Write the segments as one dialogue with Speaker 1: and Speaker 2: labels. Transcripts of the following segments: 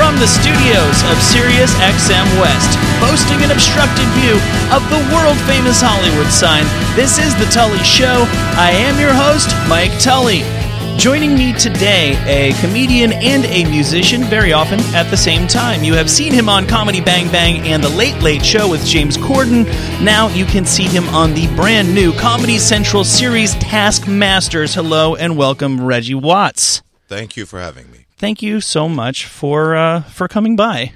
Speaker 1: From the studios of Sirius XM West, boasting an obstructed view of the world famous Hollywood sign, this is The Tully Show. I am your host, Mike Tully. Joining me today, a comedian and a musician, very often at the same time. You have seen him on Comedy Bang Bang and The Late Late Show with James Corden. Now you can see him on the brand new Comedy Central series Taskmasters. Hello and welcome, Reggie Watts.
Speaker 2: Thank you for having me.
Speaker 1: Thank you so much for uh, for coming by.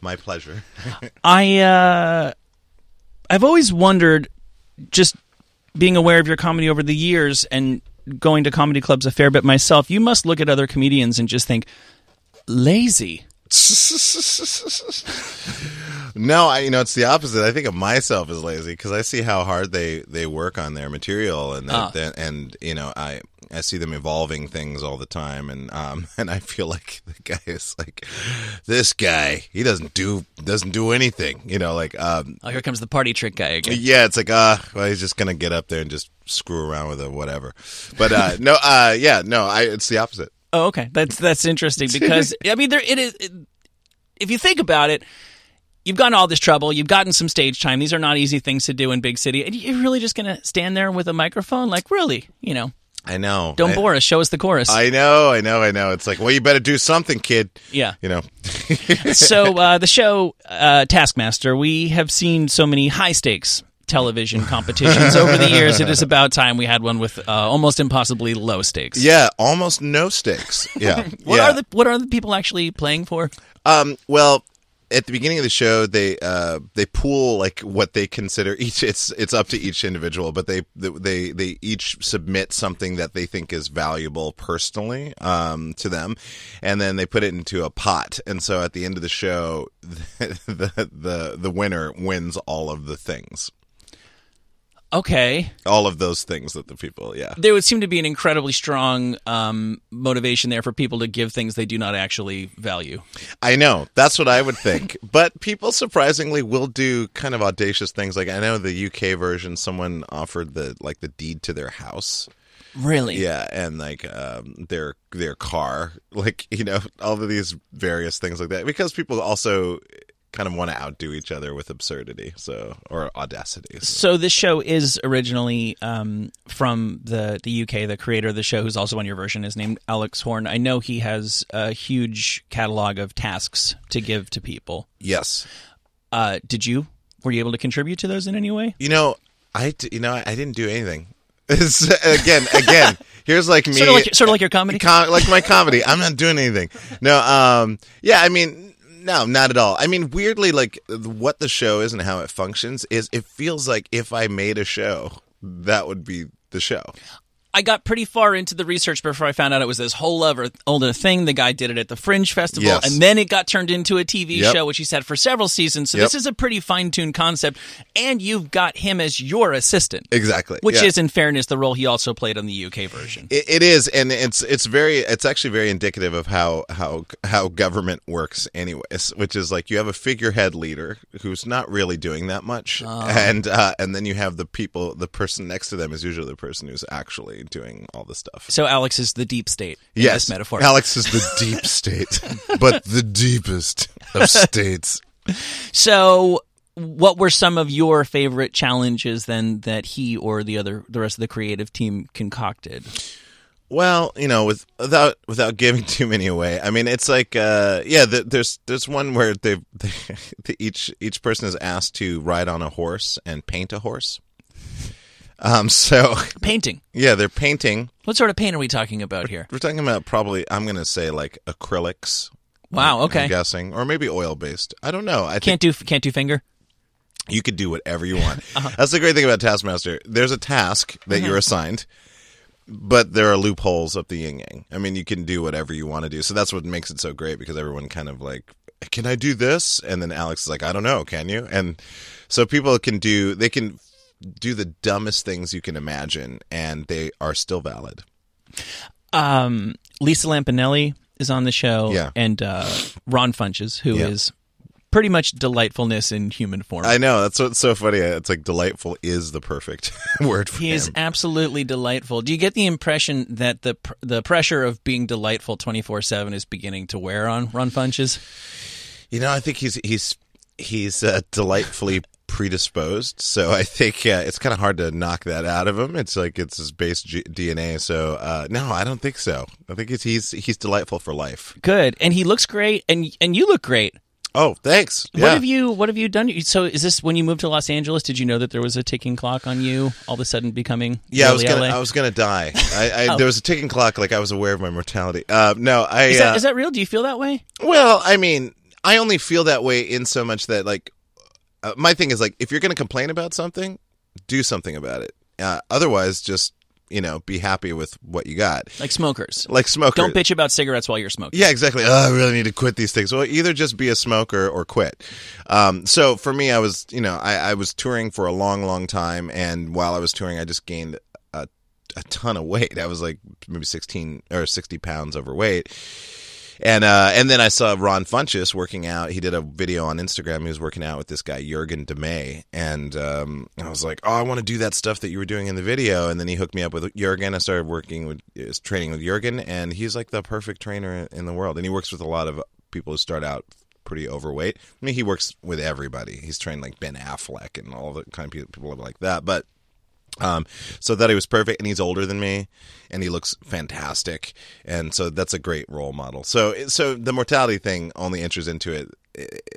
Speaker 2: My pleasure.
Speaker 1: I uh, I've always wondered, just being aware of your comedy over the years and going to comedy clubs a fair bit myself. You must look at other comedians and just think lazy.
Speaker 2: no, I you know it's the opposite. I think of myself as lazy because I see how hard they they work on their material and
Speaker 1: Ah.
Speaker 2: that, and you know I I see them evolving things all the time and um and I feel like the guy is like this guy he doesn't do doesn't do anything you know like um
Speaker 1: Oh, here comes the party trick guy again.
Speaker 2: yeah it's like uh well he's just gonna get up there and just screw around with it whatever but uh no uh yeah no I it's the opposite
Speaker 1: Oh, okay. That's that's interesting because I mean, there it is. It, if you think about it, you've gotten all this trouble. You've gotten some stage time. These are not easy things to do in big city. And you're really just going to stand there with a microphone, like really, you know?
Speaker 2: I know
Speaker 1: Don't
Speaker 2: I-
Speaker 1: bore us. Show us the chorus.
Speaker 2: I know, I know, I know. It's like, well, you better do something, kid.
Speaker 1: yeah.
Speaker 2: You know,
Speaker 1: so uh, the show uh, Taskmaster, we have seen so many high stakes television competitions over the years. It is about time we had one with uh, almost impossibly low stakes.
Speaker 2: yeah, almost no stakes. Yeah,
Speaker 1: What
Speaker 2: yeah.
Speaker 1: are the What are the people actually playing for?
Speaker 2: um, well, at the beginning of the show, they uh, they pool like what they consider each. It's it's up to each individual, but they they they each submit something that they think is valuable personally um, to them, and then they put it into a pot. And so at the end of the show, the the the winner wins all of the things,
Speaker 1: Okay.
Speaker 2: all of those things that the people. Yeah.
Speaker 1: there would seem to be an incredibly strong um, motivation there for people to give things they do not actually value.
Speaker 2: I know. That's what I would think. but people surprisingly will do kind of audacious things. Like I know the UK version, someone offered the like the deed to their house.
Speaker 1: Really?
Speaker 2: Yeah, and like um, their their car, like you know, all of these various things like that. Because people also kind of want to outdo each other with absurdity, so or audacity. So.
Speaker 1: So this show is originally um, from the the UK. The creator of the show, who's also on your version, is named Alex Horne. I know he has a huge catalog of tasks to give to people.
Speaker 2: Yes,
Speaker 1: Uh, did you? Were you able to contribute to those in any way?
Speaker 2: you know, I you know I didn't do anything. Again, again, here's like me,
Speaker 1: Sort of like sort of like your comedy.
Speaker 2: Com- like my comedy. I'm not doing anything. No, um, yeah, I mean, no, not at all. I mean, weirdly, like what the show is and how it functions is it feels like if I made a show, that would be the show.
Speaker 1: I got pretty far into the research before I found out it was this whole other older thing. The guy did it at the Fringe Festival,
Speaker 2: Yes.
Speaker 1: and then it got turned into a TV
Speaker 2: Yep.
Speaker 1: show, which he said for several seasons. So
Speaker 2: Yep.
Speaker 1: this is a pretty fine tuned concept, and you've got him as your assistant,
Speaker 2: Exactly.
Speaker 1: which
Speaker 2: yeah.
Speaker 1: is, in fairness, the role he also played on the UK version.
Speaker 2: It, it is, and it's it's very it's actually very indicative of how how how government works, anyways. Which is like you have a figurehead leader who's not really doing that much, and uh, and then you have the people. The person next to them is usually the person who's actually doing all the stuff.
Speaker 1: So Alex is the deep state.
Speaker 2: Yes,
Speaker 1: this metaphor.
Speaker 2: Alex is the deep state, but the deepest of states.
Speaker 1: So, what were some of your favorite challenges then that he or the other the rest of the creative team concocted?
Speaker 2: Well, you know, with without without giving too many away. I mean, it's like, uh, yeah, the, there's there's one where they, they the, each each person is asked to ride on a horse and paint a horse. Um, so
Speaker 1: Painting.
Speaker 2: yeah, they're painting.
Speaker 1: What sort of paint are we talking about here?
Speaker 2: We're talking about probably I'm going to say like acrylics.
Speaker 1: Wow.
Speaker 2: I'm
Speaker 1: Okay.
Speaker 2: guessing, or maybe oil based. I don't know. I
Speaker 1: Can't do can't do finger.
Speaker 2: you could do whatever you want.
Speaker 1: Uh-huh.
Speaker 2: That's the great thing about Taskmaster. There's a task that you're assigned, but there are loopholes up the yin yang. I mean, you can do whatever you want to do. So that's what makes it so great because everyone kind of like can I do this? And then Alex is like, I don't know, can you? And so people can do, they can do the dumbest things you can imagine, and they are still valid.
Speaker 1: Um, Lisa Lampanelli is on the show,
Speaker 2: Yeah.
Speaker 1: and uh, Ron Funches, who is
Speaker 2: Yeah.
Speaker 1: pretty much delightfulness in human form.
Speaker 2: I know that's what's so funny. It's like delightful is the perfect word for
Speaker 1: he is absolutely delightful. Do you get the impression that the pr- the pressure of being delightful twenty four seven is beginning to wear on Ron Funches?
Speaker 2: You know, I think he's he's he's uh, delightfully predisposed. So I think uh, it's kind of hard to knock that out of him. It's like it's his base G- DNA. So uh, no, I don't think so. I think it's, he's he's delightful for life.
Speaker 1: Good, and he looks great, and and you look great.
Speaker 2: Oh, thanks.
Speaker 1: What have you What have you done? So is this when you moved to Los Angeles? Did you know that there was a ticking clock on you all of a sudden becoming
Speaker 2: Yeah, I was gonna.
Speaker 1: LA?
Speaker 2: I was gonna die. I, I
Speaker 1: Oh.
Speaker 2: there was a ticking clock. Like I was aware of my mortality. Uh, no, I.
Speaker 1: Is that,
Speaker 2: uh,
Speaker 1: is that real? Do you feel that way?
Speaker 2: Well, I mean, I only feel that way in so much that like uh, my thing is like if you're going to complain about something, do something about it. Uh, otherwise, just you know, be happy with what you got.
Speaker 1: Like smokers.
Speaker 2: Like smoker.
Speaker 1: Don't bitch about cigarettes while you're smoking.
Speaker 2: Yeah, exactly. Oh, I really need to quit these things. Well, either just be a smoker or quit. Um, so for me, I was, you know, I, I was touring for a long, long time, and while I was touring, I just gained a, a ton of weight. I was like maybe sixteen or sixty pounds overweight. And uh, and then I saw Ron Funches working out. He did a video on Instagram. He was working out with this guy Jurgen DeMay, and um, I was like, "Oh, I want to do that stuff that you were doing in the video." And then he hooked me up with Jurgen. I started working with uh, training with Jurgen, and he's like the perfect trainer in the world. And he works with a lot of people who start out pretty overweight. I mean, he works with everybody. He's trained like Ben Affleck and all the kind of people like that. But um, so that he was perfect, and he's older than me, and he looks fantastic, and so that's a great role model. So, so the mortality thing only enters into it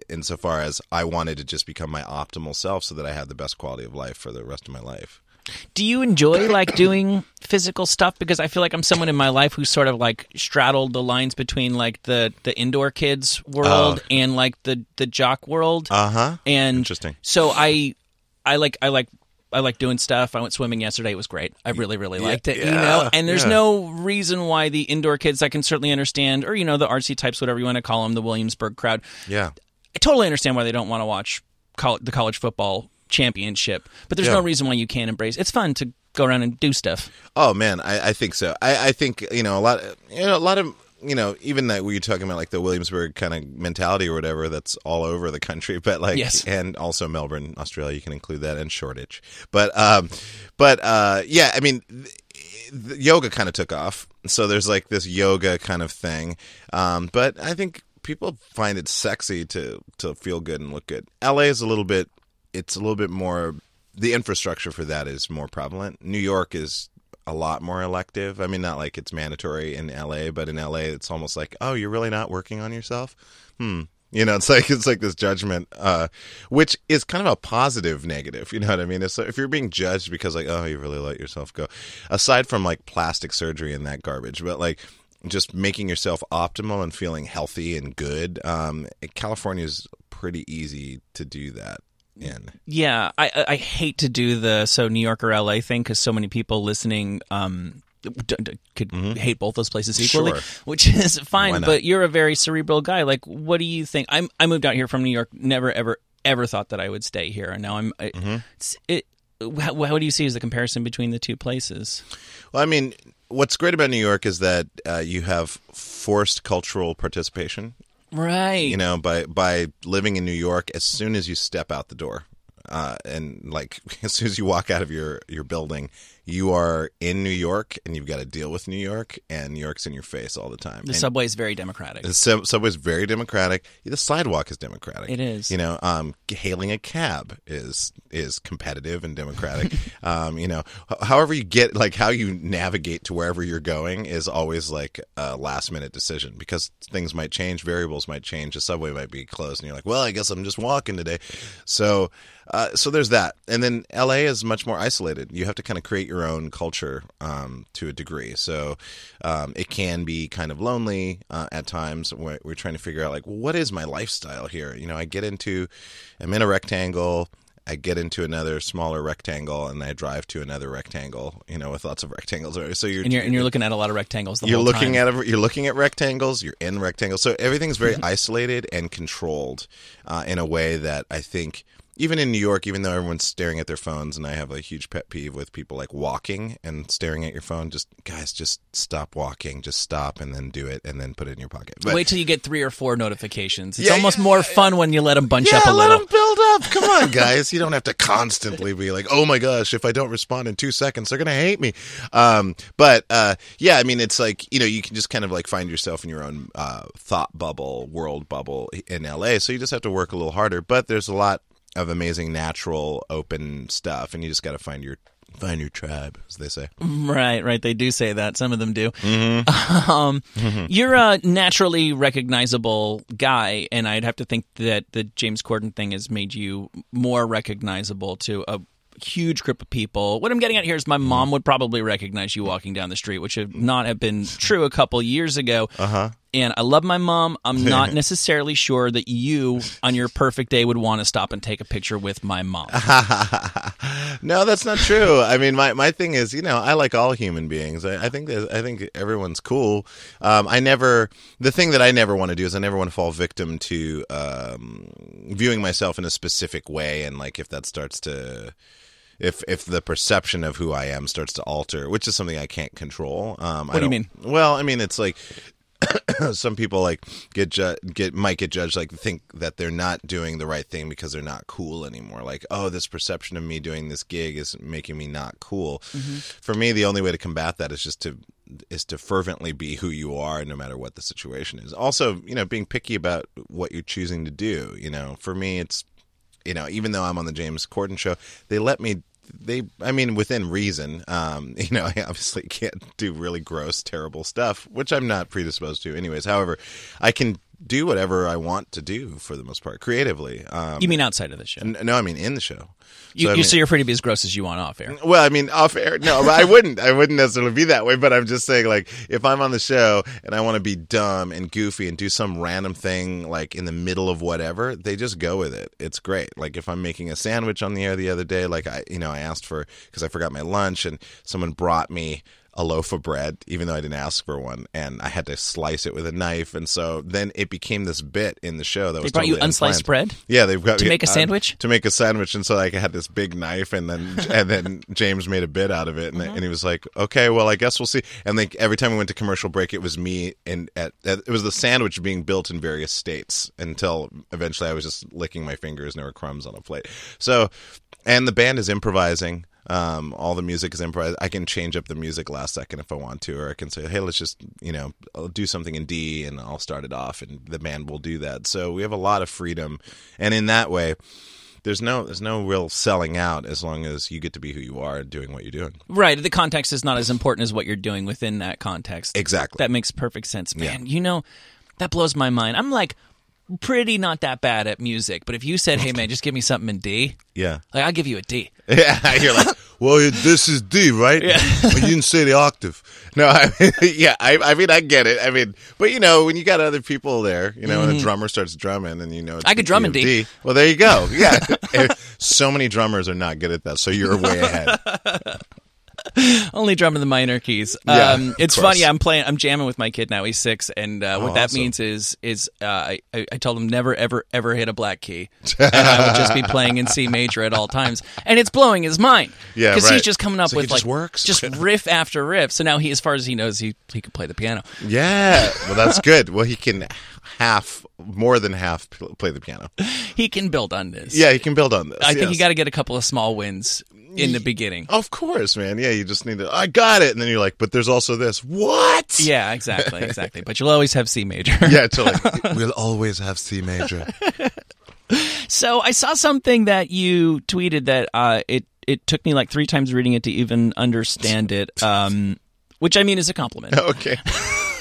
Speaker 2: insofar as I wanted to just become my optimal self, so that I had the best quality of life for the rest of my life.
Speaker 1: Do you enjoy like doing physical stuff? Because I feel like I'm someone in my life who's sort of like straddled the lines between like the the indoor kids world and like the the jock world.
Speaker 2: Uh huh.
Speaker 1: and
Speaker 2: Interesting.
Speaker 1: So I I like I like I like doing stuff. I went swimming yesterday. It was great. I really, really liked it. you know, and there's
Speaker 2: yeah.
Speaker 1: no reason why the indoor kids I can certainly understand, or you know, the artsy types, whatever you want to call them, the Williamsburg crowd.
Speaker 2: Yeah.
Speaker 1: I totally understand why they don't want to watch col- the college football championship, but there's
Speaker 2: Yeah.
Speaker 1: no reason why you can't embrace. It's fun to go around and do stuff.
Speaker 2: Oh man, I, I think so. I, I think you know a lot. You know a lot of you know even that we were talking about like the Williamsburg kind of mentality or whatever that's all over the country, but like
Speaker 1: Yes.
Speaker 2: and also Melbourne, Australia. You can include that and Shoreditch, but um, but uh, yeah, I mean. Yoga kind of took off, so there's like this yoga kind of thing. Um, but I think people find it sexy to to feel good and look good. LA is a little bit, it's a little bit more. The infrastructure for that is more prevalent. New York is a lot more elective. I mean, not like it's mandatory in LA, but in LA, it's almost like, oh, you're really not working on yourself. Hmm. You know, it's like it's like this judgment, uh, which is kind of a positive negative. You know what I mean? It's if you're being judged because like, oh, you really let yourself go. Aside from like plastic surgery and that garbage, but like just making yourself optimal and feeling healthy and good. Um, California is pretty easy to do that in.
Speaker 1: Yeah, I I- I hate to do the so New York or LA thing because so many people listening um could hate both those places equally,
Speaker 2: Mm-hmm. Sure.
Speaker 1: which is fine. But you're a very cerebral guy. Like, what do you think? I'm I moved out here from New York. Never ever ever thought that I would stay here, and now I'm. I,
Speaker 2: Mm-hmm.
Speaker 1: it. How, how do you see as the comparison between the two places?
Speaker 2: Well, I mean, what's great about New York is that uh, you have forced cultural participation.
Speaker 1: Right.
Speaker 2: You know, by by living in New York, as soon as you step out the door, uh, and like as soon as you walk out of your your building, you are in New York, and you've got to deal with New York, and New York's in your face all the time.
Speaker 1: the
Speaker 2: And-
Speaker 1: subway is very democratic.
Speaker 2: the sub- is very democratic. The sidewalk is democratic.
Speaker 1: It is.
Speaker 2: You know, um, hailing a cab is is competitive and democratic. um, you know, however you get, like how you navigate to wherever you're going is always like a last minute decision because things might change, variables might change. The subway might be closed, and you're like, well, I guess I'm just walking today. So, uh, so there's that. And then LA is much more isolated. You have to kind of create your own culture um, to a degree. So um, it can be kind of lonely uh, at times. We're, we're trying to figure out like, well, what is my lifestyle here? You know, I get into, I'm in a rectangle. I get into another smaller rectangle and I drive to another rectangle, you know, with lots of rectangles. So you're
Speaker 1: And you're, and you're looking at a lot of rectangles. The
Speaker 2: you're looking
Speaker 1: time.
Speaker 2: at a, you're looking at rectangles. You're in rectangles, so everything's very isolated and controlled uh, in a way that I think. Even in New York, even though everyone's staring at their phones, and I have a huge pet peeve with people like walking and staring at your phone. Just guys, just stop walking. Just stop and then do it, and then put it in your pocket. But,
Speaker 1: Wait till you get three or four notifications. It's
Speaker 2: Yeah,
Speaker 1: almost
Speaker 2: yeah,
Speaker 1: more fun when you let them bunch
Speaker 2: yeah,
Speaker 1: up a
Speaker 2: let
Speaker 1: little.
Speaker 2: them build up. Come on, guys. You don't have to constantly be like, "Oh my gosh, if I don't respond in two seconds, they're gonna hate me." Um, but uh, yeah, I mean, it's like you know, you can just kind of like find yourself in your own uh, thought bubble, world bubble in LA. So you just have to work a little harder. But there's a lot of amazing natural, open stuff, and you just got to find your find your tribe, as they say.
Speaker 1: Right, right. They do say that. Some of them do.
Speaker 2: Mm-hmm.
Speaker 1: Um, You're a naturally recognizable guy, and I'd have to think that the James Corden thing has made you more recognizable to a huge group of people. What I'm getting at here is my
Speaker 2: Mm-hmm.
Speaker 1: mom would probably recognize you walking down the street, which would not have been true a couple years ago. Uh
Speaker 2: Uh-huh.
Speaker 1: And I love my mom. I'm not necessarily sure that you, on your perfect day, would want to stop and take a picture with my mom.
Speaker 2: no, that's not true. I mean, my, my thing is, you know, I like all human beings. I, I think I think everyone's cool. Um, I never the thing that I never want to do is I never want to fall victim to um, viewing myself in a specific way, and like if that starts to if if the perception of who I am starts to alter, which is something I can't control. Um,
Speaker 1: What do you mean?
Speaker 2: Well, I mean, it's like some people like get ju- get might get judged like think that they're not doing the right thing because they're not cool anymore. Like oh this perception of me doing this gig is making me not cool. Mm-hmm. For me the only way to combat that is just to is to fervently be who you are no matter what the situation is. Also you know being picky about what you're choosing to do you know. For me it's you know, even though I'm on the James Corden show, they let me. They, I mean, within reason. Um, you know, I obviously can't do really gross, terrible stuff, which I'm not predisposed to, anyways. However, I can do whatever I want to do for the most part, creatively. Um,
Speaker 1: You mean outside of the show?
Speaker 2: n- no, I mean in the show.
Speaker 1: You,
Speaker 2: I
Speaker 1: you
Speaker 2: mean-
Speaker 1: so you're free to be as gross as you want off air.
Speaker 2: well, I mean, off air. No, but I wouldn't. I wouldn't necessarily be that way. But I'm just saying, like, if I'm on the show and I want to be dumb and goofy and do some random thing, like in the middle of whatever, they just go with it. It's great. Like if I'm making a sandwich on the air the other day, like I, you know, I asked for because I forgot my lunch and someone brought me a loaf of bread, even though I didn't ask for one, and I had to slice it with a knife, and so then it became this bit in the show that
Speaker 1: They
Speaker 2: was
Speaker 1: brought you unsliced
Speaker 2: unplanned.
Speaker 1: bread?
Speaker 2: Yeah, they've got
Speaker 1: To make a sandwich?
Speaker 2: to make a sandwich, and so like I had this big knife, and then and then James made a bit out of it, and,
Speaker 1: Mm-hmm.
Speaker 2: and he was like, "Okay, well, I guess we'll see." And like every time we went to commercial break, it was me, and at, at it was the sandwich being built in various states until eventually I was just licking my fingers, and there were crumbs on a plate. So, and the band is improvising. Um, all the music is improvised. I can change up the music last second if I want to, or I can say, "Hey, let's just you know I'll do something in D and I'll start it off," and the band will do that. So we have a lot of freedom, and in that way, there's no there's no real selling out as long as you get to be who you are and doing what you're doing.
Speaker 1: Right. The context is not as important as what you're doing within that context.
Speaker 2: Exactly.
Speaker 1: That makes perfect sense, man. You know, that blows my mind. I'm like pretty not that bad at music, but if you said, "Hey, man, just give me something in D,"
Speaker 2: Yeah.
Speaker 1: like I'll give you a D.
Speaker 2: Yeah, you're like, well, this is D, right? Yeah. you didn't say the octave. No, I mean, yeah, I, I mean, I get it. I mean, but you know, when you got other people there, you know, and a drummer starts drumming, and you know, it's
Speaker 1: Mm-hmm. I could drum
Speaker 2: the
Speaker 1: in
Speaker 2: of
Speaker 1: D.
Speaker 2: Well, there you go. Yeah, so many drummers are not good at that, so you're way ahead.
Speaker 1: Only drum in the minor keys.
Speaker 2: Yeah,
Speaker 1: um, it's funny. I'm playing. I'm jamming with my kid now. He's six, and uh, what that
Speaker 2: awesome.
Speaker 1: means is is uh, I, I told him never ever ever hit a black key, and I would just be playing in C major at all times, and it's blowing his mind.
Speaker 2: Yeah,
Speaker 1: because he's just coming up with
Speaker 2: it just
Speaker 1: like
Speaker 2: works.
Speaker 1: just riff after riff. So now he, as far as he knows, he he can play the piano.
Speaker 2: Yeah, well, that's good. Well, he can half, more than half, play the piano.
Speaker 1: He can build on this.
Speaker 2: Yeah, he can build on this.
Speaker 1: I think
Speaker 2: yes.
Speaker 1: you got to get a couple of small wins in the beginning.
Speaker 2: Of course, man. Yeah, you just need to. I got it, and then you're like, but there's also this. What?
Speaker 1: Yeah, exactly, exactly. But you'll always have C major.
Speaker 2: Yeah, to like, we'll always have C major.
Speaker 1: So I saw something that you tweeted that uh, it it took me like three times reading it to even understand it. Um, which I mean is a compliment.
Speaker 2: Okay.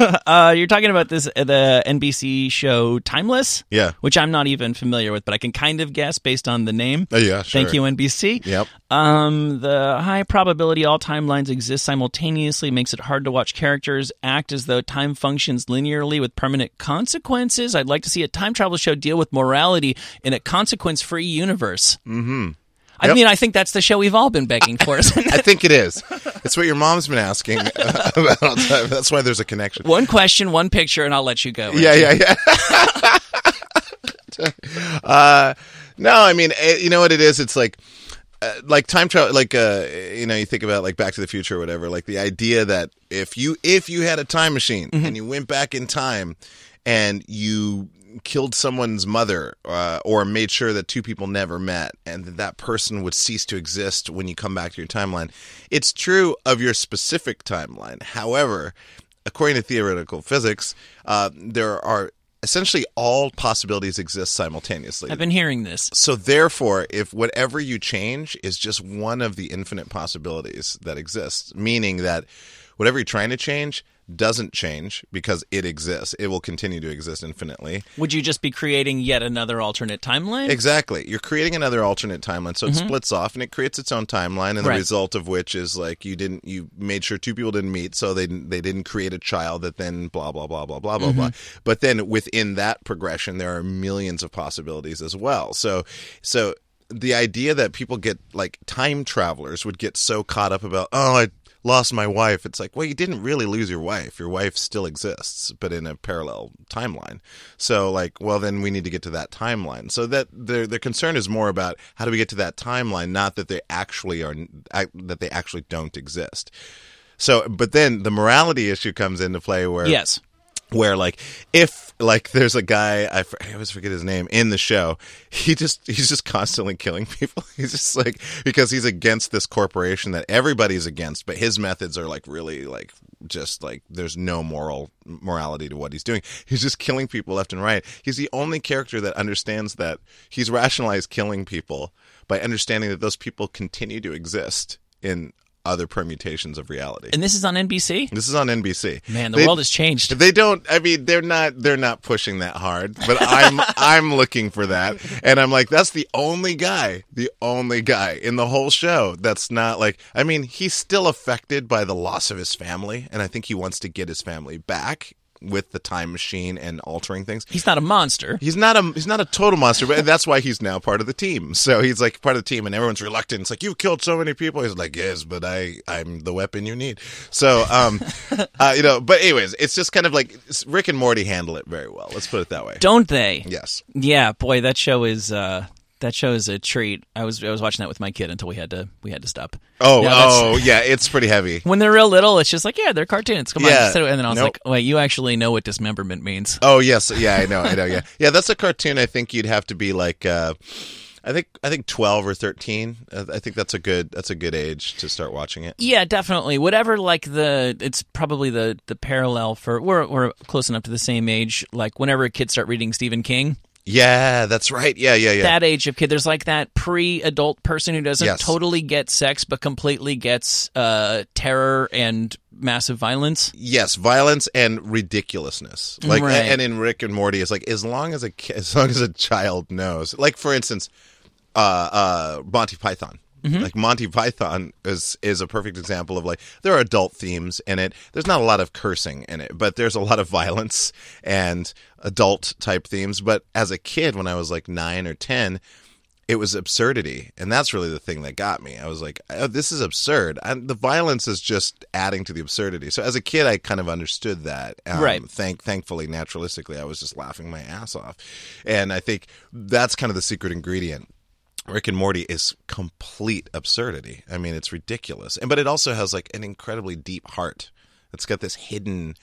Speaker 1: Uh, you're talking about this uh, the NBC show Timeless,
Speaker 2: Yeah.
Speaker 1: which I'm not even familiar with, but I can kind of guess based on the name.
Speaker 2: Oh, yeah, sure.
Speaker 1: Thank you, NBC.
Speaker 2: Yep.
Speaker 1: Um, the high probability all timelines exist simultaneously makes it hard to watch characters act as though time functions linearly with permanent consequences. I'd like to see a time travel show deal with morality in a consequence free universe. Mm-hmm. I
Speaker 2: Yep.
Speaker 1: mean, I think that's the show we've all been begging for. isn't it?
Speaker 2: I think it is. It's what your mom's been asking about all time. That's why there's a connection.
Speaker 1: one question, one picture, and I'll let you go.
Speaker 2: Yeah, yeah, yeah. uh, no, I mean, eh, you know what it is? It's like, uh, like time travel, like uh, you know, you think about like Back to the Future or whatever. Like the idea that if you if you had a time machine and you went back in time and you killed someone's mother uh, or made sure that two people never met and that that person would cease to exist when you come back to your timeline. It's true of your specific timeline. However according to theoretical physics uh, there are essentially all possibilities exist simultaneously.
Speaker 1: I've been hearing this.
Speaker 2: so therefore, if whatever you change is just one of the infinite possibilities that exist, meaning that whatever you're trying to change doesn't change because it exists. It will continue to exist infinitely.
Speaker 1: Would you just be creating yet another alternate timeline?
Speaker 2: Exactly. You're creating another alternate timeline, so it mm-hmm. splits off and it creates its own timeline. And the
Speaker 1: Right.
Speaker 2: result of which is like you didn't, you made sure two people didn't meet, so they they didn't create a child that then blah blah blah blah blah blah blah. Mm-hmm. But then within that progression, there are millions of possibilities as well. So so the idea that people get like time travelers would get so caught up about oh I lost my wife. It's like, well, you didn't really lose your wife. Your wife still exists, but in a parallel timeline. So, like, well, then we need to get to that timeline. So that their their concern is more about how do we get to that timeline, not that they actually are that they actually don't exist. So, but then the morality issue comes into play where
Speaker 1: Yes.
Speaker 2: Where like if like there's a guy I, I always forget his name in the show he just he's just constantly killing people. He's just like because he's against this corporation that everybody's against but his methods are like really like just like there's no moral morality to what he's doing. He's just killing people left and right. He's the only character that understands that he's rationalized killing people by understanding that those people continue to exist in other permutations of reality
Speaker 1: And this is on NBC?
Speaker 2: this is on NBC.
Speaker 1: Man, the
Speaker 2: They-
Speaker 1: world has changed.
Speaker 2: they don't. I mean, they're not. They're not pushing that hard. But I'm. I'm looking for that, and I'm like, that's the only guy, the only guy in the whole show that's not like. I mean, he's still affected by the loss of his family, and I think he wants to get his family back with the time machine and altering things.
Speaker 1: He's not a monster.
Speaker 2: He's not a he's not a total monster, but that's why he's now part of the team. So he's like part of the team, and everyone's reluctant. It's like you've killed so many people. He's like, yes, but I I'm the weapon you need. So um, uh, you know, but anyways, it's just kind of like Rick and Morty handle it very well. Let's put it that way.
Speaker 1: Don't they?
Speaker 2: Yes.
Speaker 1: Yeah, boy, that show is uh that show is a treat. I was I was watching that with my kid until we had to we had to stop.
Speaker 2: Oh
Speaker 1: Yeah,
Speaker 2: oh yeah, it's pretty heavy.
Speaker 1: When they're real little, it's just like, yeah, they're cartoons. Come on.
Speaker 2: Yeah.
Speaker 1: sit- And then I was
Speaker 2: Nope.
Speaker 1: like, wait, you actually know what dismemberment means.
Speaker 2: Oh yes, yeah, I know, I know, yeah, yeah. That's a cartoon. I think you'd have to be like. Uh, I think I think twelve or thirteen. I think that's a good that's a good age to start watching it.
Speaker 1: Yeah, definitely. Whatever, like the, it's probably the the parallel for we're we're close enough to the same age. Like whenever kids start reading Stephen King,
Speaker 2: Yeah, that's right. Yeah, yeah, yeah.
Speaker 1: that age of kid, there's like that pre-adult person who doesn't
Speaker 2: Yes.
Speaker 1: totally get sex, but completely gets uh, terror and massive violence.
Speaker 2: yes, violence and ridiculousness. Like,
Speaker 1: Right.
Speaker 2: and in Rick and Morty, it's like as long as a as long as a child knows. Like, for instance, uh, uh, Monty Python. Like Monty Python is is a perfect example of like there are adult themes in it. There's not a lot of cursing in it, but there's a lot of violence and adult type themes. But as a kid, when I was like nine or ten, it was absurdity, and that's really the thing that got me. I was like, oh, "This is absurd." And the violence is just adding to the absurdity. So as a kid, I kind of understood that. Um,
Speaker 1: Right.
Speaker 2: Thank, thankfully, naturalistically, I was just laughing my ass off, and I think that's kind of the secret ingredient. Rick and Morty is complete absurdity. I mean, it's ridiculous, and but it also has like an incredibly deep heart. It's got this hidden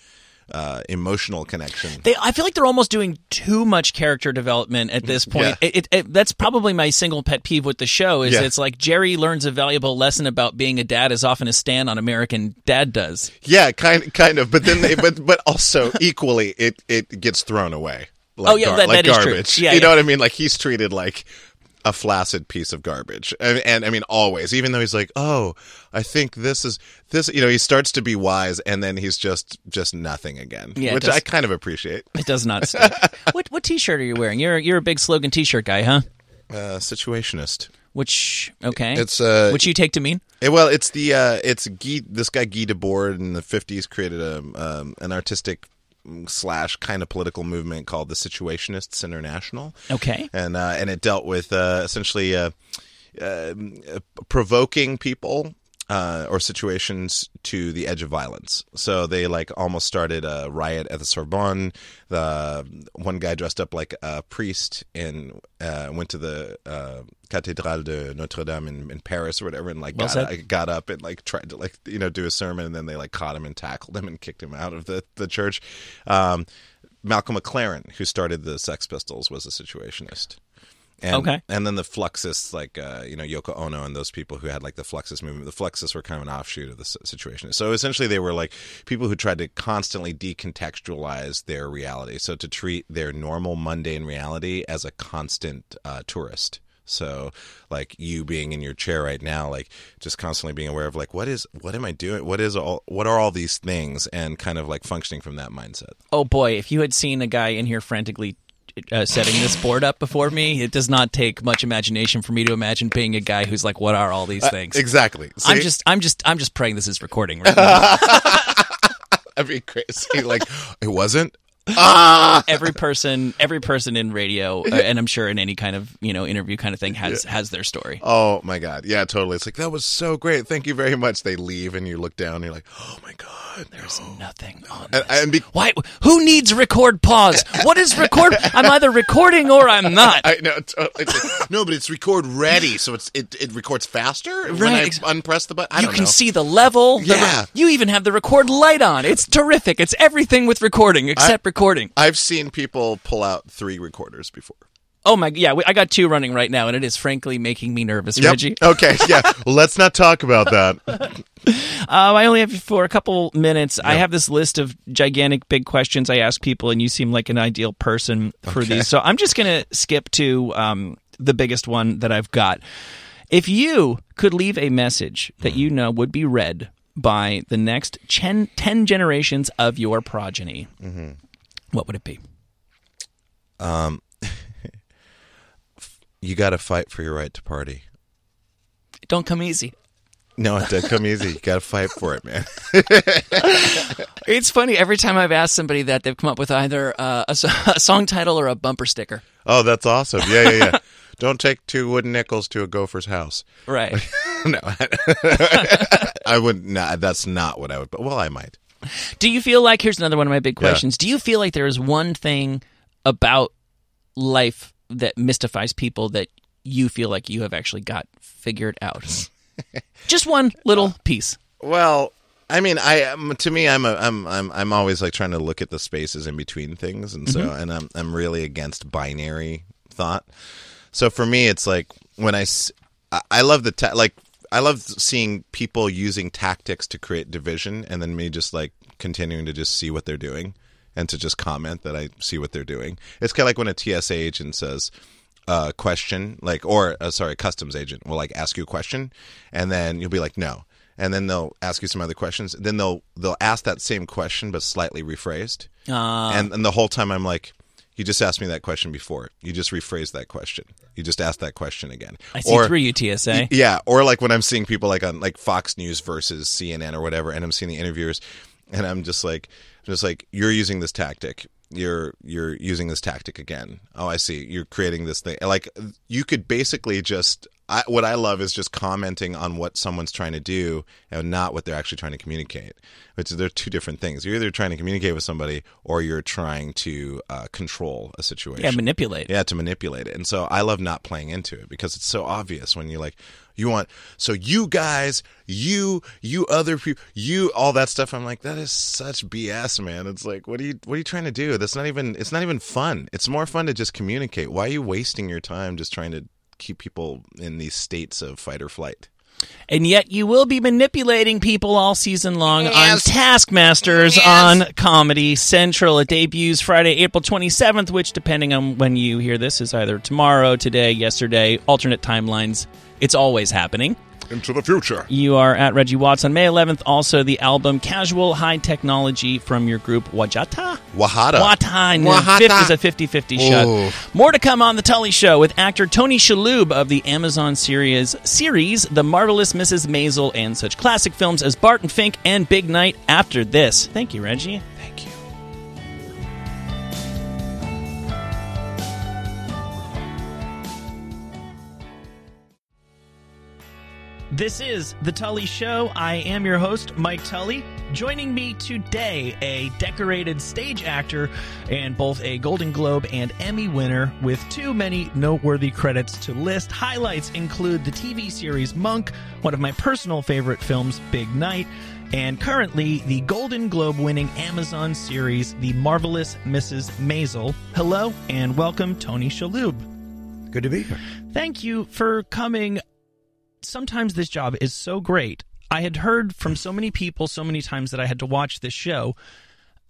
Speaker 2: uh, emotional connection.
Speaker 1: They, I feel like they're almost doing too much character development at this point.
Speaker 2: Yeah.
Speaker 1: It, it, it, that's probably my single pet peeve with the show. Is
Speaker 2: Yeah.
Speaker 1: it's like Jerry learns a valuable lesson about being a dad as often as Stan on American Dad does.
Speaker 2: Yeah, kind kind of. But then they but but also equally it it gets thrown away. Like
Speaker 1: Oh, yeah, that-
Speaker 2: like
Speaker 1: that is true.
Speaker 2: garbage.
Speaker 1: Yeah,
Speaker 2: you know what I mean? Like he's treated like a flaccid piece of garbage. And, and I mean always, even though he's like, "Oh, I think this is this," you know, he starts to be wise and then he's just just nothing again,
Speaker 1: Yeah,
Speaker 2: which
Speaker 1: does-
Speaker 2: I kind of appreciate.
Speaker 1: It does not. What what T-shirt are you wearing? You're you're a big slogan T-shirt guy, huh?
Speaker 2: Uh situationist.
Speaker 1: Which okay,
Speaker 2: It's uh
Speaker 1: which you take to mean?
Speaker 2: Eh, Well, it's the uh, it's Guy. This guy Guy Debord in the fifties created a um, an artistic slash kind of political movement called the Situationists International.
Speaker 1: Okay.
Speaker 2: and uh, and it dealt with uh, essentially. Uh, uh, provoking people uh, or situations to the edge of violence. So they like almost started a riot at the Sorbonne. The one guy dressed up like a priest and uh, went to the uh, Cathédrale de Notre Dame in, in Paris or whatever, and like
Speaker 1: Well
Speaker 2: got, got up and like tried to like you know do a sermon, and then they like caught him and tackled him and kicked him out of the the church. Um, Malcolm McLaren, who started the Sex Pistols, was a situationist. And,
Speaker 1: Okay.
Speaker 2: And then the Fluxists, like uh, you know Yoko Ono and those people who had like the Fluxus movement. The Fluxists were kind of an offshoot of the situation. So essentially, they were like people who tried to constantly decontextualize their reality. So to treat their normal mundane reality as a constant uh, tourist. So like you being in your chair right now, like just constantly being aware of like what is what am I doing? What is all? What are all these things? And kind of like functioning from that mindset.
Speaker 1: Oh boy, if you had seen a guy in here frantically uh, setting this board up before me, it does not take much imagination for me to imagine being a guy who's like, "What are all these things?"
Speaker 2: Exactly.
Speaker 1: I'm just, I'm just, I'm just praying this is recording right now.
Speaker 2: That'd be crazy. Like it wasn't. Ah.
Speaker 1: every person, every person in radio, uh, and I'm sure in any kind of you know interview kind of thing has has their story.
Speaker 2: Oh my god. Yeah, totally. It's like that was so great. Thank you very much. They leave and you look down and you're like, "Oh my god."
Speaker 1: There's nothing on
Speaker 2: And, and be,
Speaker 1: Why? Who needs record pause? What is record? I'm either recording or I'm not.
Speaker 2: I know. Totally. Like, no, but it's record ready, so it's it, it records faster when I unpress the button. I
Speaker 1: you can
Speaker 2: know.
Speaker 1: see the level. the re-
Speaker 2: Yeah.
Speaker 1: you even have the record light on. It's terrific. It's everything with recording except recording.
Speaker 2: I've seen people pull out three recorders before.
Speaker 1: Oh my, yeah. we- I got two running right now, and it is frankly making me nervous, Reggie.
Speaker 2: Okay. Yeah. Well, let's not talk about that.
Speaker 1: Uh, I only have you for a couple minutes. I have this list of gigantic big questions I ask people, and you seem like an ideal person for these. So I'm just going to skip to um, the biggest one that I've got. If you could leave a message that you know would be read by the next 10, 10 generations of your progeny, what would it be?
Speaker 2: You got to fight for your right to party.
Speaker 1: Don't come easy.
Speaker 2: No, it doesn't come easy. You got to fight for it, man.
Speaker 1: It's funny. Every time I've asked somebody that, they've come up with either uh, a, a song title or a bumper sticker.
Speaker 2: Oh, that's awesome. Yeah, yeah, yeah. Don't take two wooden nickels to a gopher's house.
Speaker 1: Right.
Speaker 2: no, I would not. That's not what I would. But well, I might.
Speaker 1: Do you feel like here's another one of my big questions. Do you feel like there is one thing about life that mystifies people that you feel like you have actually got figured out? Just one little piece.
Speaker 2: Well, I mean, I um, to me, I'm a, I'm I'm I'm always like trying to look at the spaces in between things, and so and I'm I'm really against binary thought. So for me, it's like when I s- I- love the ta- like I love seeing people using tactics to create division, and then me just like continuing to just see what they're doing and to just comment that I see what they're doing. It's kind of like when a TSA agent says uh, question, like, or uh, sorry, customs agent will like ask you a question, and then you'll be like, no, and then they'll ask you some other questions. Then they'll they'll ask that same question but slightly rephrased,
Speaker 1: Uh,
Speaker 2: and and the whole time I'm like, you just asked me that question before. You just rephrased that question. You just asked that question again.
Speaker 1: I see
Speaker 2: Or-
Speaker 1: through you, TSA.
Speaker 2: yeah, or like when I'm seeing people like on like Fox News versus CNN or whatever, and I'm seeing the interviewers, and I'm just like, I'm just like, you're using this tactic. You're you're using this tactic again. Oh, I see. You're creating this thing. Like you could basically just. I, what I love is just commenting on what someone's trying to do and not what they're actually trying to communicate. Which they're two different things. You're either trying to communicate with somebody or you're trying to uh, control a situation.
Speaker 1: Yeah, manipulate.
Speaker 2: Yeah, to manipulate it. And so I love not playing into it because it's so obvious when you're like, you want, so you guys, you, you other people, you, all that stuff. I'm like, that is such BS, man. It's like, what are you, what are you trying to do? That's not even, it's not even fun. It's more fun to just communicate. Why are you wasting your time just trying to keep people in these states of fight or flight?
Speaker 1: And yet you will be manipulating people all season long on Taskmasters on Comedy Central. It debuts Friday, April 27th, which, depending on when you hear this, is either tomorrow, today, yesterday, alternate timelines. It's always happening.
Speaker 2: Into the future.
Speaker 1: You are at Reggie Watts on May 11th. Also, the album Casual High Technology from your group Wajatta.
Speaker 2: Wahada.
Speaker 1: Wata. And the
Speaker 2: Wahata.
Speaker 1: fifth is a 50 50 shot. More to come on The Tully Show with actor Tony Shalhoub of the Amazon series, series The Marvelous Mrs. Maisel and such classic films as Barton Fink and Big Night after this. Thank you, Reggie. This is The Tully Show. I am your host, Mike Tully. Joining me today, a decorated stage actor and both a Golden Globe and Emmy winner with too many noteworthy credits to list. Highlights include the TV series Monk, one of my personal favorite films, Big Night, and currently the Golden Globe winning Amazon series, The Marvelous Mrs. Maisel. Hello and welcome, Tony Shalhoub.
Speaker 3: Good to be here.
Speaker 1: Thank you for coming sometimes this job is so great. I had heard from so many people so many times that I had to watch this show.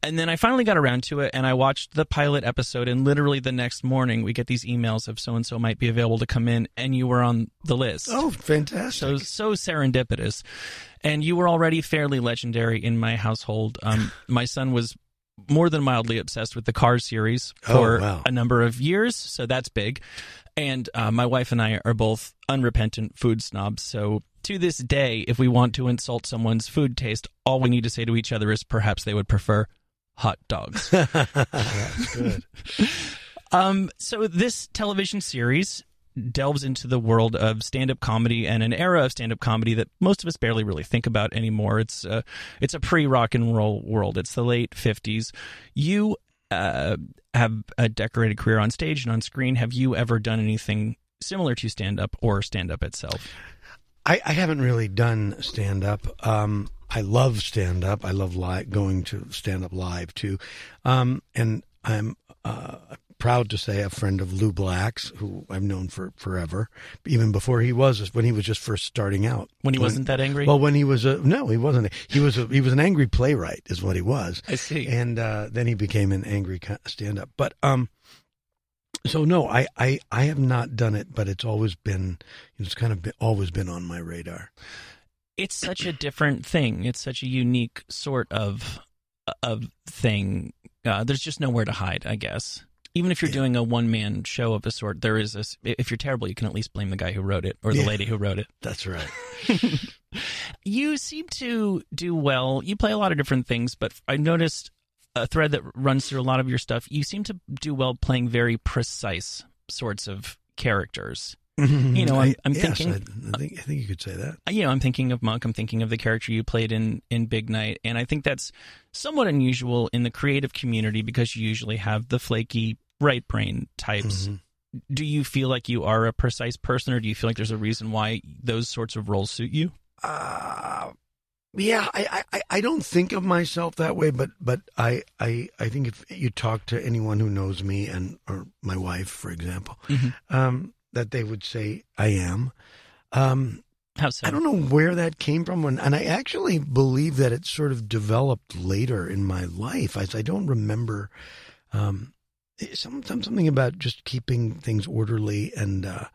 Speaker 1: And then I finally got around to it and I watched the pilot episode. And literally the next morning, we get these emails of so and so might be available to come in, and you were on the list.
Speaker 3: Oh, fantastic.
Speaker 1: So, so serendipitous. And you were already fairly legendary in my household. Um, my son was more than mildly obsessed with the Cars series for
Speaker 3: Oh, wow.
Speaker 1: a number of years, so that's big. And uh, my wife and I are both unrepentant food snobs, so to this day, if we want to insult someone's food taste, all we need to say to each other is perhaps they would prefer hot dogs.
Speaker 3: That's good.
Speaker 1: Um, so this television series delves into the world of stand-up comedy and an era of stand-up comedy that most of us barely really think about anymore. It's uh, it's a pre-rock and roll world. It's the late '50s. You uh, have a decorated career on stage and on screen. Have you ever done anything similar to stand-up or stand-up itself?
Speaker 3: I, I haven't really done stand up. Um, I love stand up. I love going to stand up live too. Um, and I'm uh, proud to say a friend of Lewis Black's, who I've known for forever, even before he was when he was just first starting out.
Speaker 1: When he wasn't that angry?
Speaker 3: Well, when he was a no, he wasn't. He was a, he was an angry playwright, is what he was.
Speaker 1: I see.
Speaker 3: And uh, then he became an angry stand up. But um, so no, I, I I have not done it, but it's always been it's kind of been, always been on my radar.
Speaker 1: it's such a different thing. It's such a unique sort of of thing. Uh, there's just nowhere to hide, I guess. Even if you're doing a one man show of a sort, there is a. If you're terrible, you can at least blame the guy who wrote it or the
Speaker 3: Yeah.
Speaker 1: lady who wrote it.
Speaker 3: That's right.
Speaker 1: You seem to do well. You play a lot of different things, but I noticed a thread that runs through a lot of your stuff. You seem to do well playing very precise sorts of characters. Mm-hmm. You know, I'm- I'm
Speaker 3: yes,
Speaker 1: thinking-
Speaker 3: I, I think I think you could say that.
Speaker 1: Uh, you know, I'm thinking of Monk. I'm thinking of the character you played in in Big Night, and I think that's somewhat unusual in the creative community because you usually have the flaky right brain types.
Speaker 3: Mm-hmm.
Speaker 1: Do you feel like you are a precise person, or do you feel like there's a reason why those sorts of roles suit you?
Speaker 3: Uh, yeah, I, I, I don't think of myself that way, but but I, I I think if you talk to anyone who knows me and or my wife, for example, um, that they would say I am. Um,
Speaker 1: How so?
Speaker 3: I don't know where that came from, when, and I actually believe that it sort of developed later in my life. I, I don't remember um, some, some something about just keeping things orderly, and uh,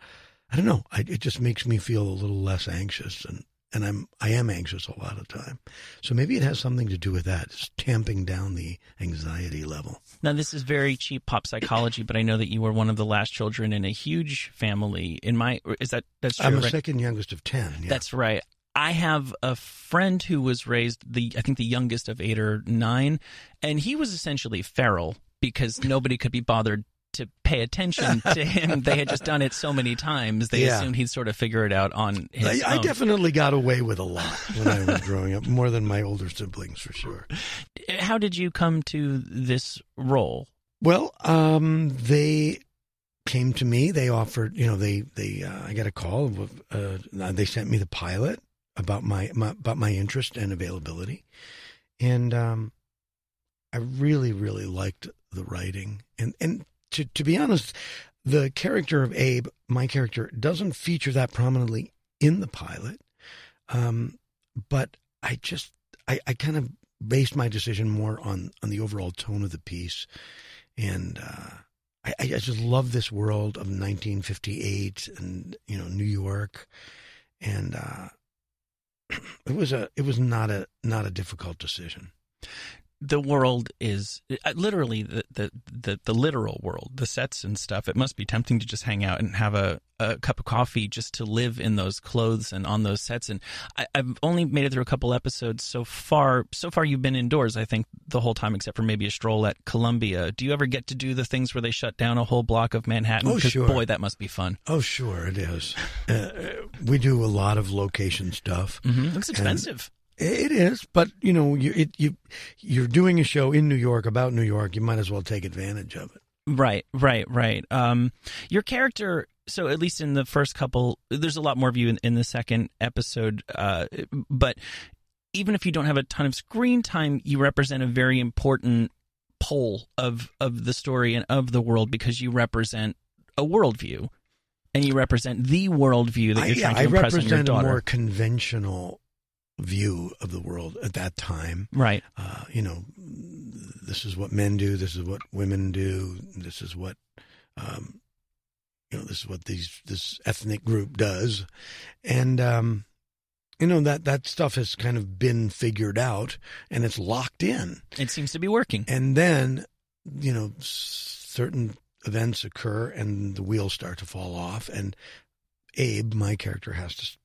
Speaker 3: I don't know. I, it just makes me feel a little less anxious, and and I'm I am anxious a lot of time. So maybe it has something to do with that, just tamping down the anxiety level.
Speaker 1: Now, this is very cheap pop psychology, but I know that you were one of the last children in a huge family. In my, is that that's true?
Speaker 3: I'm a
Speaker 1: right?
Speaker 3: second youngest of ten. Yeah.
Speaker 1: That's right. I have a friend who was raised the I think the youngest of eight or nine, and he was essentially feral because nobody could be bothered to pay attention to him. They had just done it so many times. They
Speaker 3: Yeah.
Speaker 1: assumed he'd sort of figure it out on his
Speaker 3: I, I definitely got away with a lot when I was growing up, more than my older siblings for sure.
Speaker 1: How did you come to this role?
Speaker 3: Well, um, they came to me. They offered, you know, they they uh, I got a call. Of, uh, they sent me the pilot about my, my about my interest and availability, and um, I really really liked the writing. And and to to be honest, the character of Abe, my character, doesn't feature that prominently in the pilot. Um, but I just I, I kind of based my decision more on on the overall tone of the piece, and uh, I, I just love this world of 1958 and you know New York, and uh, it was a it was not a not a difficult decision.
Speaker 1: The world is uh, literally the, the, the the literal world, the sets and stuff. It must be tempting to just hang out and have a, a cup of coffee just to live in those clothes and on those sets. And I, I've only made it through a couple episodes so far. So far, you've been indoors, I think, the whole time, except for maybe a stroll at Columbia. Do you ever get to do the things where they shut down a whole block of Manhattan?
Speaker 3: Oh, sure.
Speaker 1: Boy, that must be fun.
Speaker 3: Oh, sure, it is. Uh, we do a lot of location stuff.
Speaker 1: Mm-hmm. Looks expensive.
Speaker 3: It is, but you know, you it, you you're doing a show in New York about New York. You might as well take advantage of it.
Speaker 1: Right, right, right. Um, your character. So at least in the first couple, there's a lot more of you in, in the second episode. Uh, but even if you don't have a ton of screen time, you represent a very important pole of of the story and of the world because you represent a worldview, and you represent the worldview that you're
Speaker 3: yeah,
Speaker 1: trying to
Speaker 3: I
Speaker 1: impress on your
Speaker 3: represent a
Speaker 1: daughter.
Speaker 3: more conventional view of the world at that time.
Speaker 1: right.
Speaker 3: Uh, you know, this is what men do. This is what women do. This is what, um, you know, this is what these this ethnic group does, and um, you know that that stuff has kind of been figured out and it's locked in.
Speaker 1: It seems to be working.
Speaker 3: And then, you know, certain events occur and the wheels start to fall off. And Abe, my character, has to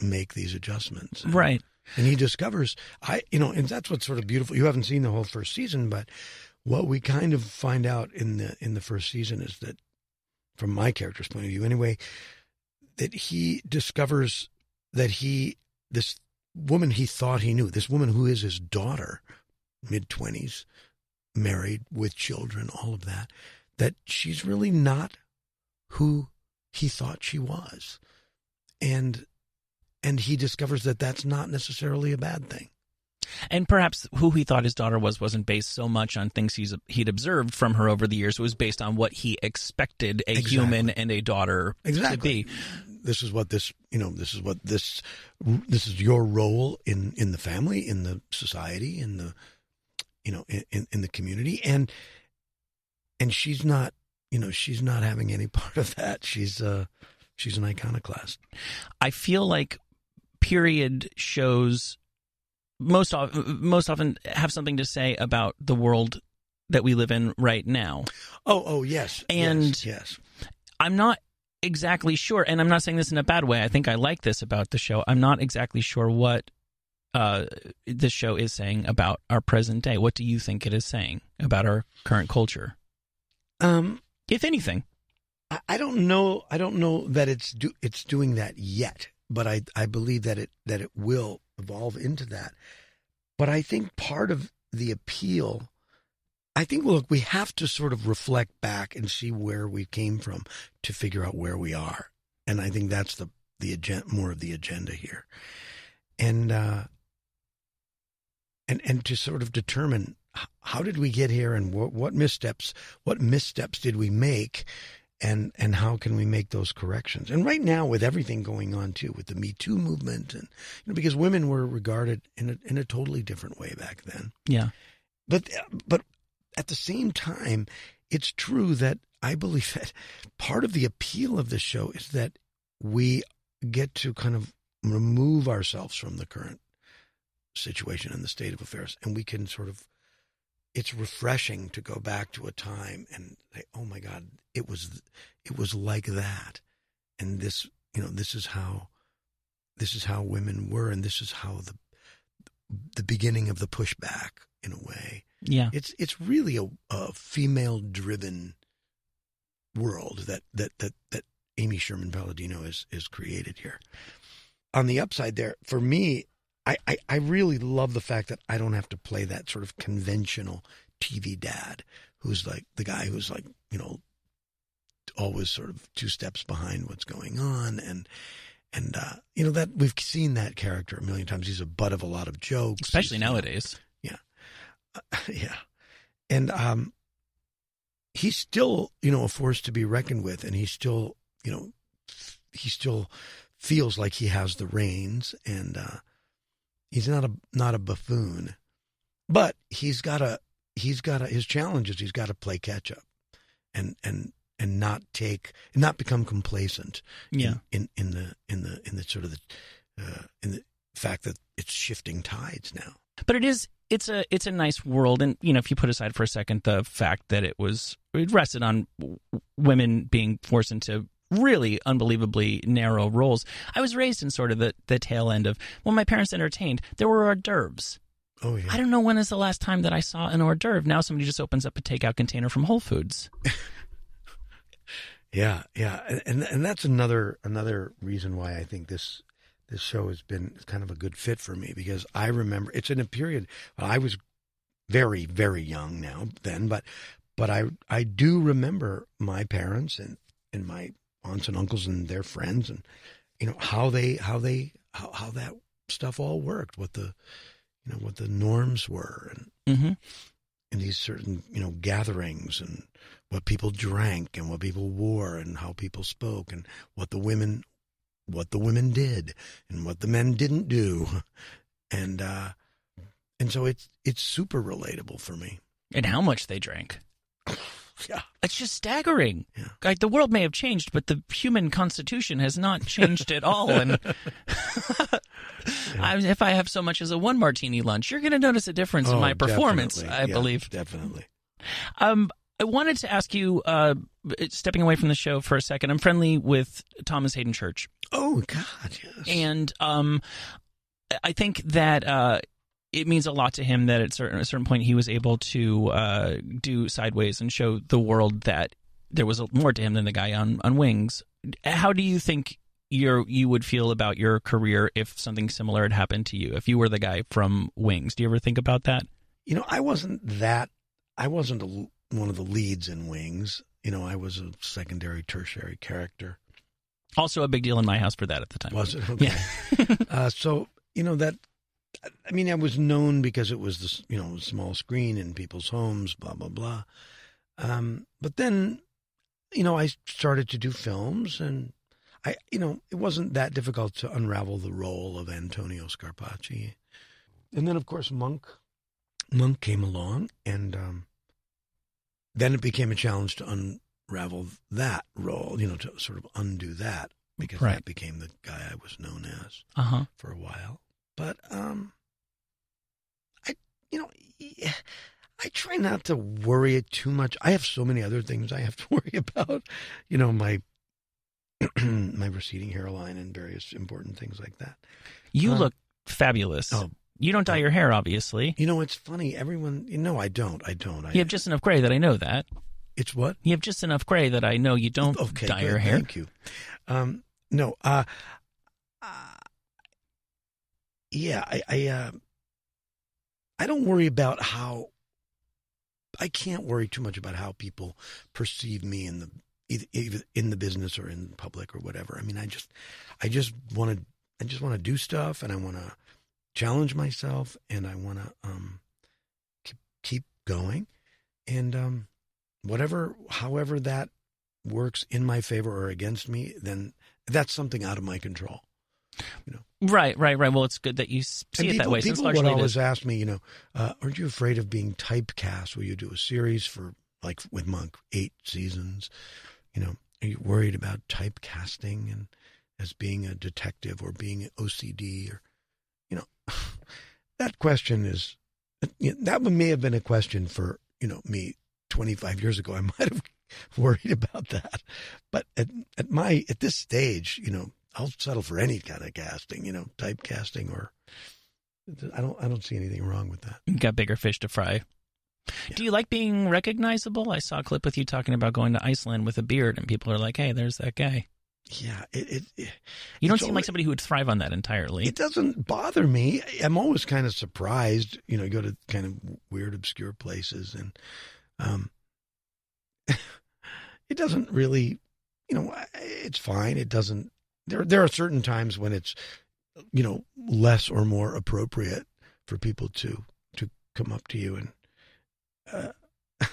Speaker 3: make these adjustments. And-
Speaker 1: Right.
Speaker 3: And he discovers, I, you know, and that's what's sort of beautiful. You haven't seen the whole first season, but what we kind of find out in the in the first season is that, from my character's point of view, anyway, that he discovers that he this woman he thought he knew, this woman who is his daughter, mid twenties, married with children, all of that, that she's really not who he thought she was, and and he discovers that that's not necessarily a bad thing.
Speaker 1: And perhaps who he thought his daughter was wasn't based so much on things he's he'd observed from her over the years. It was based on what he expected a
Speaker 3: Exactly.
Speaker 1: human and a daughter
Speaker 3: Exactly.
Speaker 1: to be.
Speaker 3: This is what this, you know, this is what this, this is your role in in the family, in the society, in the, you know, in in the community, and and she's not, you know, she's not having any part of that. She's uh, she's an iconoclast.
Speaker 1: I feel like period shows most often most often have something to say about the world that we live in right now.
Speaker 3: Oh, oh, yes,
Speaker 1: And-
Speaker 3: yes, yes.
Speaker 1: I'm not exactly sure, and I'm not saying this in a bad way. I think I like this about the show. I'm not exactly sure what uh, this show is saying about our present day. What do you think it is saying about our current culture,
Speaker 3: Um,
Speaker 1: if anything?
Speaker 3: I, I don't know. I don't know that it's do, it's doing that yet, but I I believe that it that it will evolve into that. But I think part of the appeal, I think look, we have to sort of reflect back and see where we came from to figure out where we are, and I think that's the the agenda, more of the agenda here, and uh, and and to sort of determine how did we get here and what, what missteps what missteps did we make and and how can we make those corrections and right now with everything going on too with the me too movement and you know because women were regarded in a in a totally different way back then
Speaker 1: Yeah.
Speaker 3: but but at the same time it's true that i believe that part of the appeal of this show is that we get to kind of remove ourselves from the current situation and the state of affairs and we can sort of it's refreshing to go back to a time and say oh my god it was it was like that and this you know this is how this is how women were and this is how the the beginning of the pushback in a way
Speaker 1: Yeah.
Speaker 3: it's it's really a, a female driven world that that that that Amy Sherman Palladino is is created here. On the upside there, for me, I, I, I really love the fact that I don't have to play that sort of conventional TV dad who's like the guy who's like, you know, always sort of two steps behind what's going on and and uh, you know that we've seen that character a million times. He's a butt of a lot of jokes,
Speaker 1: Especially
Speaker 3: He's,
Speaker 1: nowadays.
Speaker 3: yeah. Yeah. And um he's still, you know, a force to be reckoned with and he's still, you know, he still feels like he has the reins and uh he's not a not a buffoon. But he's got a he's got a his challenges. he's got to play catch up and and and not take not become complacent
Speaker 1: Yeah.
Speaker 3: in, in in the in the in the sort of the uh in the fact that it's shifting tides now.
Speaker 1: But it is it's a it's a nice world, and you know, if you put aside for a second the fact that it was it rested on women being forced into really unbelievably narrow roles. I was raised in sort of the the tail end of when my parents entertained. There were hors d'oeuvres.
Speaker 3: Oh yeah.
Speaker 1: I don't know when is the last time that I saw an hors d'oeuvre. Now somebody just opens up a takeout container from Whole Foods.
Speaker 3: Yeah, yeah, and and that's another another reason why I think this this show has been kind of a good fit for me because I remember it's in a period well, I was very very young now then, but but I I do remember my parents and and my aunts and uncles and their friends and you know how they how they how, how that stuff all worked, what the you know what the norms were and
Speaker 1: mm-hmm.
Speaker 3: in these certain you know gatherings and what people drank and what people wore and how people spoke and what the women what the women did and what the men didn't do and uh and so it's it's super relatable for me
Speaker 1: And how much they drank.
Speaker 3: Yeah
Speaker 1: It's just staggering.
Speaker 3: Yeah.
Speaker 1: Like the world may have changed, but the human constitution has not changed at all. And I, if I have so much as a one martini lunch, you're going to notice a difference in
Speaker 3: Oh,
Speaker 1: my performance.
Speaker 3: definitely.
Speaker 1: I
Speaker 3: Yeah,
Speaker 1: believe.
Speaker 3: definitely
Speaker 1: Um, I wanted to ask you, uh, stepping away from the show for a second. I'm friendly with Thomas Haden Church,
Speaker 3: oh god yes
Speaker 1: and um, I think that uh, it means a lot to him that at certain, a certain point he was able to uh, do sideways and show the world that there was more to him than the guy on, on Wings. How do you think your you would feel about your career if something similar had happened to you? If you were the guy from Wings, do you ever think about that?
Speaker 3: you know i wasn't that i wasn't a, one of the leads in wings you know i was a secondary tertiary character
Speaker 1: Also, a big deal in my house for that at the time.
Speaker 3: Was it? Okay. uh, so, you know, that, I mean, I was known because it was the you know, small screen in people's homes, blah, blah, blah. Um, but then, you know, I started to do films and I, you know, it wasn't that difficult to unravel the role of Antonio Scarpacci. And then, of course, Monk, Monk came along and, um, then it became a challenge to unravel that role, you know, to sort of undo that because
Speaker 1: Right.
Speaker 3: that became the guy I was known as
Speaker 1: Uh huh.
Speaker 3: for a while. But um, I you know I try not to worry it too much. I have so many other things I have to worry about. You know my my receding hairline and various important things like that.
Speaker 1: You
Speaker 3: Uh,
Speaker 1: look fabulous.
Speaker 3: oh.
Speaker 1: you don't dye your hair, obviously.
Speaker 3: You know it's funny. Everyone, you know, I don't. I don't. I,
Speaker 1: You have just enough gray that I know that.
Speaker 3: it's what
Speaker 1: You have just enough gray that I know you don't
Speaker 3: okay,
Speaker 1: dye
Speaker 3: good,
Speaker 1: your hair.
Speaker 3: Thank you. Um, no, uh, uh, yeah, I, I, uh, I don't worry about how. I can't worry too much about how people perceive me in the either, in the business or in public or whatever. I mean, I just, I just want to, I just want to do stuff, and I want to challenge myself, and I want to um, keep keep going, and um, whatever, however that works in my favor or against me, then that's something out of my control.
Speaker 1: Right, right, right. Well, it's good that you see
Speaker 3: And
Speaker 1: it that way.
Speaker 3: People would
Speaker 1: it
Speaker 3: always ask me, you know, uh, aren't you afraid of being typecast? Will you do a series for like with Monk eight seasons? You know, are you worried about typecasting and as being a detective or being OCD or, you know, that question is you know, that would may have been a question for you know me 25 years ago. I might have worried about that, but at at my at this stage, you know, I'll settle for any kind of casting, you know, typecasting or I don't I don't see anything wrong with that.
Speaker 1: You got bigger fish to fry. Do you like being recognizable? I saw a clip with you talking about going to Iceland with a beard, and people are like, "Hey, there's that guy."
Speaker 3: Yeah, it it, it
Speaker 1: You don't seem like somebody who would thrive on that entirely.
Speaker 3: it doesn't bother me. I'm always kind of surprised, you know, you go to kind of weird obscure places and um it doesn't really, you know, it's fine. It doesn't there there are certain times when it's you know, less or more appropriate for people to to come up to you and uh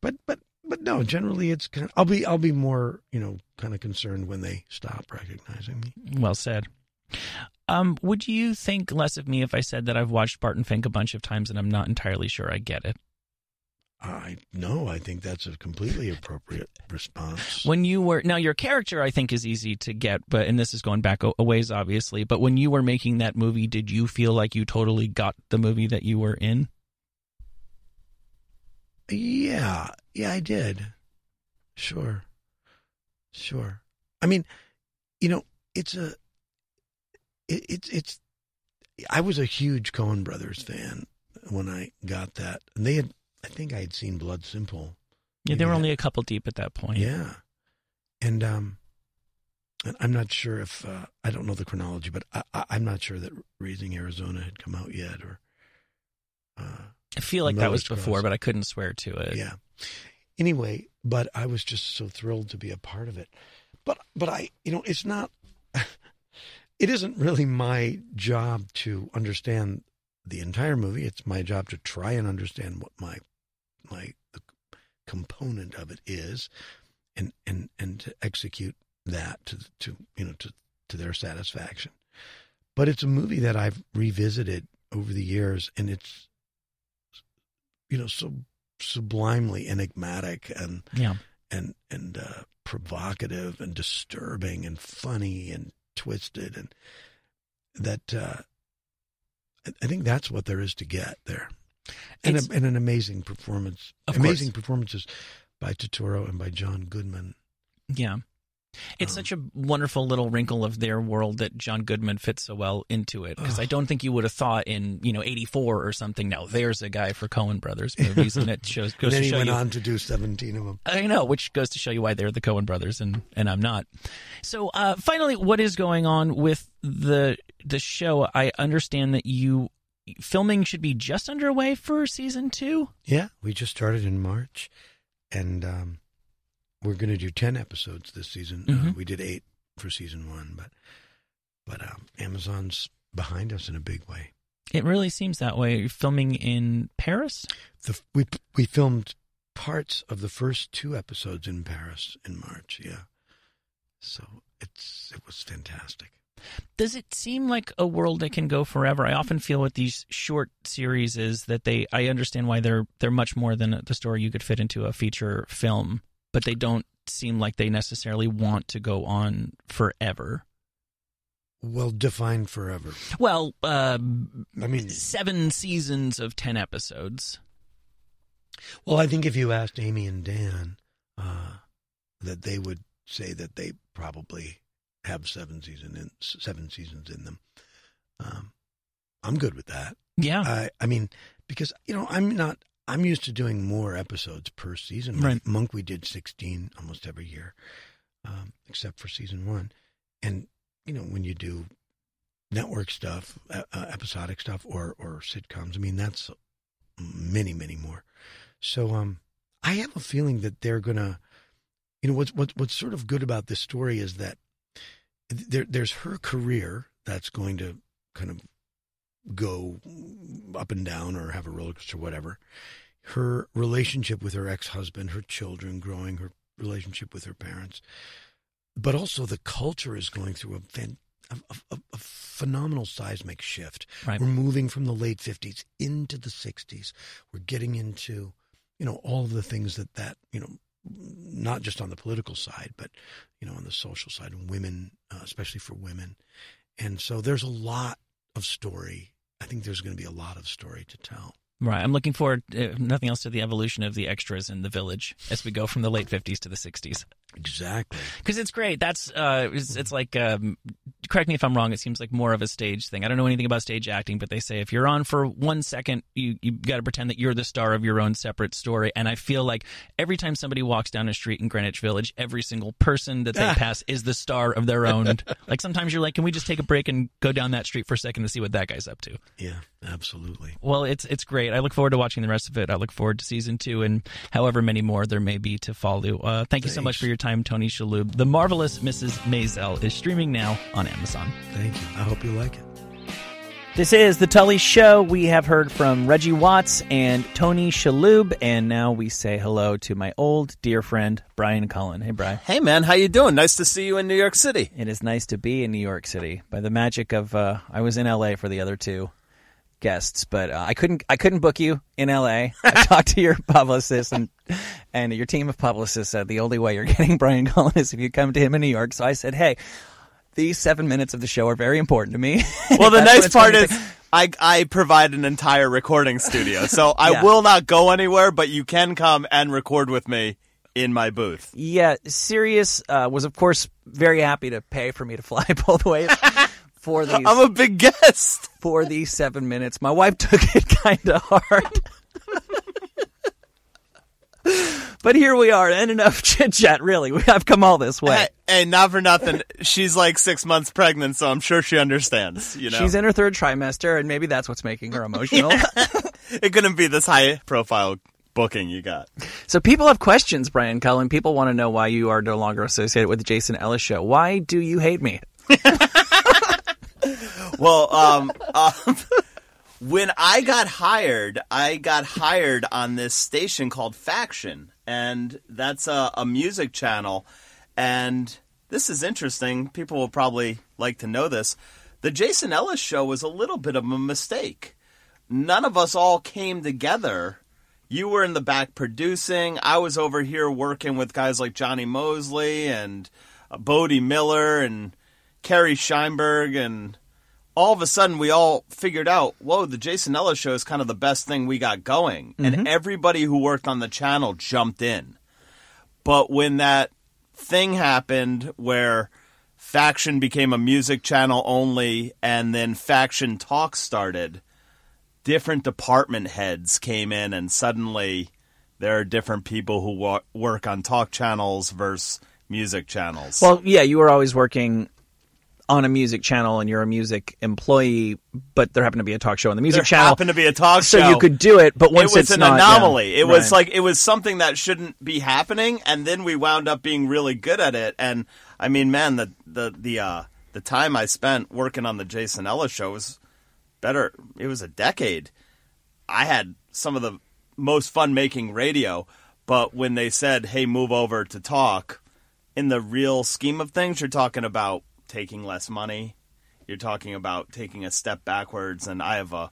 Speaker 3: but but but no, generally it's kind of, I'll be I'll be more, you know, kind of concerned when they stop recognizing me.
Speaker 1: Well said. Um, would you think less of me if I said that I've watched Barton Fink a bunch of times and I'm not entirely sure I get it?
Speaker 3: I no, I think that's a completely appropriate response.
Speaker 1: When you were now your character, I think is easy to get, but and this is going back a, ways, obviously. But when you were making that movie, did you feel like you totally got the movie that you were in?
Speaker 3: Yeah, yeah, I did. Sure, sure. I mean, you know, it's a, it, it's it's. I was a huge Coen Brothers fan when I got that, and they had. I think I had seen Blood Simple.
Speaker 1: Yeah, they were only a couple deep at that point.
Speaker 3: Yeah, and um, I'm not sure if uh, I don't know the chronology, but I, I'm not sure that Raising Arizona had come out yet, or. Uh,
Speaker 1: I feel like that was before,
Speaker 3: Cross.
Speaker 1: but I couldn't swear to it.
Speaker 3: yeah. Anyway, but I was just so thrilled to be a part of it. But but I, you know, it's not. It isn't really my job to understand the entire movie. It's my job to try and understand what my my the component of it is, and and and to execute that to to you know to to their satisfaction. But it's a movie that I've revisited over the years, and it's you know so sublimely enigmatic and
Speaker 1: Yeah.
Speaker 3: and and uh, provocative and disturbing and funny and twisted and that uh, I- think that's what there is to get there, and, a, and an amazing performance, amazing
Speaker 1: course.
Speaker 3: performances by Turturro and by John Goodman.
Speaker 1: Yeah. It's
Speaker 3: Um,
Speaker 1: such a wonderful little wrinkle of their world that John Goodman fits so well into it. Because I don't think you would have thought in, you know, 84 or something, now there's a guy for Coen Brothers movies. and it shows, goes
Speaker 3: then he went
Speaker 1: you.
Speaker 3: on to do seventeen of them.
Speaker 1: I know, which goes to show you why they're the Coen brothers and, and I'm not. So, uh, finally, what is going on with the the show? I understand that you filming should be just underway for season two.
Speaker 3: Yeah, we just started in March, and um, we're going to do ten episodes this season. Uh,
Speaker 1: Mhm.
Speaker 3: we did eight for season one, but but um, Amazon's behind us in a big way.
Speaker 1: It really seems that way. You're filming in Paris.
Speaker 3: The we we filmed parts of the first two episodes in Paris in March. Yeah, so it's it was fantastic.
Speaker 1: Does it seem like a world that can go forever? I often feel with these short series is that they. I understand why they're they're much more than the story you could fit into a feature film, but they don't seem like they necessarily want to go on forever.
Speaker 3: Well, defined forever.
Speaker 1: Well, uh,
Speaker 3: I mean,
Speaker 1: seven seasons of ten episodes.
Speaker 3: well, I think if you asked Amy and Dan, uh, that they would say that they probably have seven season in seven seasons in them. Um, I'm good with that.
Speaker 1: Yeah,
Speaker 3: I I mean, because you know, I'm not. I'm used to doing more episodes per season.
Speaker 1: Right.
Speaker 3: Monk, we did 16 almost every year, um, except for season one. And you know, when you do network stuff, uh, episodic stuff, or or sitcoms, I mean, that's many, many more. So, um, I have a feeling that they're gonna. You know, what's what's what's sort of good about this story is that there there's her career that's going to kind of go up and down or have a roller coaster, whatever. Her relationship with her ex husband, her children growing, her relationship with her parents, but also the culture is going through a, fan, a, a, a phenomenal seismic shift.
Speaker 1: Right.
Speaker 3: We're moving from the late 50s into the 60s. We're getting into, you know, all of the things that that, you know, not just on the political side, but, you know, on the social side, and women, uh, especially for women. And so there's a lot of story. I think there's going to be a lot of story to tell.
Speaker 1: right. I'm looking forward, if nothing else, to the evolution of the extras in the village as we go from the late '50s to the '60s.
Speaker 3: Exactly.
Speaker 1: because it's great. That's uh, it's, it's like um, correct me if I'm wrong. It seems like more of a stage thing. I don't know anything about stage acting, but they say if you're on for one second, you you got to pretend that you're the star of your own separate story. And I feel like every time somebody walks down a street in Greenwich Village, every single person that they pass is the star of their own. like sometimes you're like, can we just take a break and go down that street for a second to see what that guy's up to?
Speaker 3: Yeah, absolutely.
Speaker 1: Well, it's it's great. I look forward to watching the rest of it. I look forward to season two and however many more there may be to follow. Uh, thank you so much for your time, Tony Shalhoub. The marvelous Mrs. Maisel is streaming now on Amazon.
Speaker 3: Thank you. I hope you like it.
Speaker 1: This is the Tully Show. We have heard from Reggie Watts and Tony Shalhoub, and now we say hello to my old dear friend Brian Cullen. Hey, Brian.
Speaker 4: Hey man, how you doing? Nice to see you in New York City.
Speaker 1: It is nice to be in New York City. By the magic of, uh, I was in LA for the other two. Guests, but uh, I couldn't I couldn't book you in L.A. I talked to your publicist and and your team of publicists said the only way you're getting Brian Cullen is if you come to him in New York. So I said, hey. These seven minutes of the show are very important to me.
Speaker 5: Well, the nice part is I I provide an entire recording studio, so I
Speaker 1: Yeah.
Speaker 5: will not go anywhere. But you can come and record with me in my booth.
Speaker 1: Yeah, Sirius uh, was of course very happy to pay for me to fly both ways for these
Speaker 5: I'm a big guest.
Speaker 1: for these seven minutes. My wife took it kind of hard. but here we are, and enough chit chat. Really, we have come all this way.
Speaker 5: Hey, hey, not for nothing. She's like six months pregnant, so I'm sure she understands. You know,
Speaker 1: She's in her third trimester, and maybe that's what's making her emotional.
Speaker 5: it couldn't be this high profile booking you got.
Speaker 1: so people have questions, Brian Cullen. People want to know why you are no longer associated with the Jason Ellis Show. Why do you hate me?
Speaker 5: Well, um, um, when I got hired, I got hired on this station called Faction, and that's a, a music channel. And this is interesting. People will probably like to know this. The Jason Ellis show was a little bit of a mistake. None of us all came together. You were in the back producing. I was over here working with guys like Jonny Moseley and Bode Miller and Kerry Scheinberg and all of a sudden we all figured out, whoa, the Jason Ellis show is kind of the best thing we got going. And mm-hmm. everybody who worked on the channel jumped in. But when that thing happened where Faction became a music channel only and then Faction Talk started, different department heads came in and suddenly there are different people who wa- work on talk channels versus music channels.
Speaker 1: Well, yeah, you were always working on a music channel, and you're a music employee, but there happened to be a talk show on the music
Speaker 5: there
Speaker 1: channel.
Speaker 5: happened to be a talk
Speaker 1: so
Speaker 5: show.
Speaker 1: you could do it, but once
Speaker 5: it was
Speaker 1: it's
Speaker 5: an
Speaker 1: not,
Speaker 5: anomaly.
Speaker 1: yeah.
Speaker 5: It was
Speaker 1: Right.
Speaker 5: like it was something that shouldn't be happening, and then we wound up being really good at it. And I mean, man, the the the uh, the time I spent working on the Jason Ellis show was better. It was a decade. I had some of the most fun making radio, but when they said, "Hey, move over to talk," in the real scheme of things, you're talking about taking less money. You're talking about taking a step backwards, and I have a,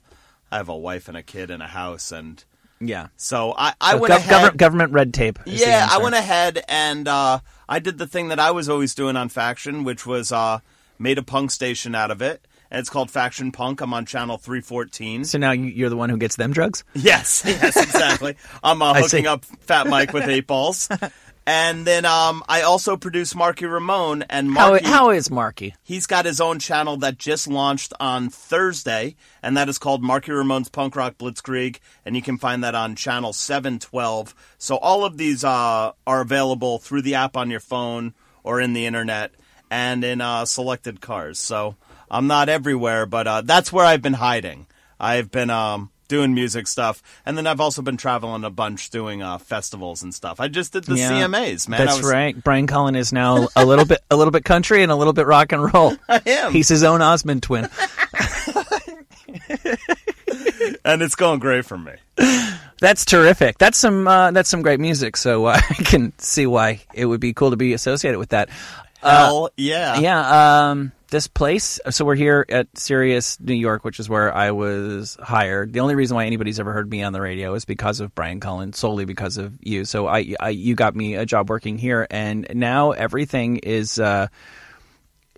Speaker 5: I have a wife and a kid and a house, and
Speaker 1: yeah.
Speaker 5: so I, I
Speaker 1: So
Speaker 5: went
Speaker 1: gov-
Speaker 5: ahead.
Speaker 1: government, government red tape.
Speaker 5: yeah, I went ahead and uh, I did the thing that I was always doing on Faction, which was uh, made a punk station out of it. And it's called Faction Punk. I'm on channel 314.
Speaker 1: So now you- you're the one who gets them drugs.
Speaker 5: Yes, yes, exactly. I'm uh, hooking up Fat Mike with eight balls. And then um, I also produce Marky Ramone, and
Speaker 1: How,
Speaker 5: Marky,
Speaker 1: how is Marky?
Speaker 5: he's got his own channel that just launched on Thursday, and that is called Marky Ramone's Punk Rock Blitzkrieg, and you can find that on channel 712. So all of these uh, are available through the app on your phone or in the internet and in uh, selected cars. So I'm not everywhere, but uh, that's where I've been hiding. I've been um, doing music stuff, and then I've also been traveling a bunch doing uh, festivals and stuff. I just did the
Speaker 1: Yeah,
Speaker 5: CMAs, man.
Speaker 1: That's
Speaker 5: was-
Speaker 1: right. Brian Cullen is now a little bit a little bit country and a little bit rock and roll.
Speaker 5: I am.
Speaker 1: He's his own Osmond twin.
Speaker 5: and it's going great for me.
Speaker 1: That's terrific. That's some uh, that's some great music. So uh, I can see why it would be cool to be associated with that.
Speaker 5: Hell yeah.
Speaker 1: Yeah, um, this place. So we're here at Sirius, New York, which is where I was hired. The only reason why anybody's ever heard me on the radio is because of Brian Cullen, solely because of you. So I, I you got me a job working here, and now everything is uh,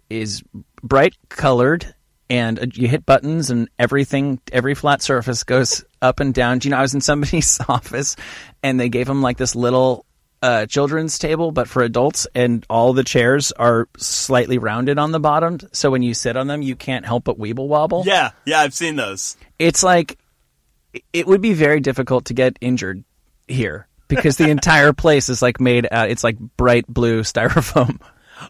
Speaker 1: is bright colored. And you hit buttons, and everything, every flat surface goes up and down. Do you know, I was in somebody's office, and they gave him like this little uh, children's table, but for adults, and all the chairs are slightly rounded on the bottom. So when you sit on them, you can't help but weeble wobble.
Speaker 5: Yeah, yeah, I've seen those.
Speaker 1: It's like it would be very difficult to get injured here because the entire place is like made. Uh, it's like bright blue styrofoam.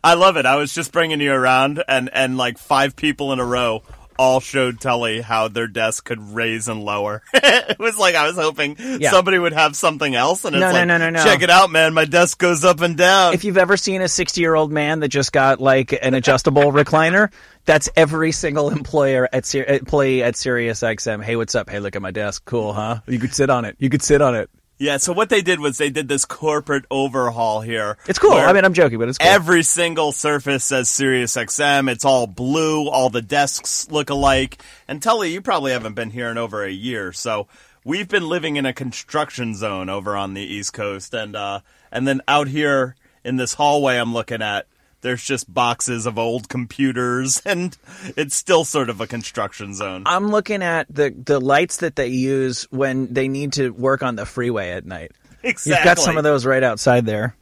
Speaker 5: I love it. I was just bringing you around, and and like five people in a row all showed Tully how their desk could raise and lower. it was like I was hoping
Speaker 1: Yeah.
Speaker 5: somebody would have something else, and it's
Speaker 1: No, no,
Speaker 5: like,
Speaker 1: no, no, no.
Speaker 5: check it out, man. My desk goes up and down.
Speaker 1: If you've ever seen a 60 year old man that just got like an adjustable recliner, that's every single employer at employee at Sirius XM. Hey, what's up? Hey, look at my desk. Cool, huh? You could sit on it. You could sit on it.
Speaker 5: Yeah, so what they did was they did this corporate overhaul here.
Speaker 1: It's cool. I mean, I'm joking, but it's cool.
Speaker 5: Every single surface says Sirius XM. It's all blue. All the desks look alike. And Tully, you probably haven't been here in over a year, so we've been living in a construction zone over on the East Coast, and uh, and then out here in this hallway I'm looking at, there's just boxes of old computers, and it's still sort of a construction zone.
Speaker 1: I'm looking at the the lights that they use when they need to work on the freeway at night.
Speaker 5: exactly.
Speaker 1: You've got some of those right outside there.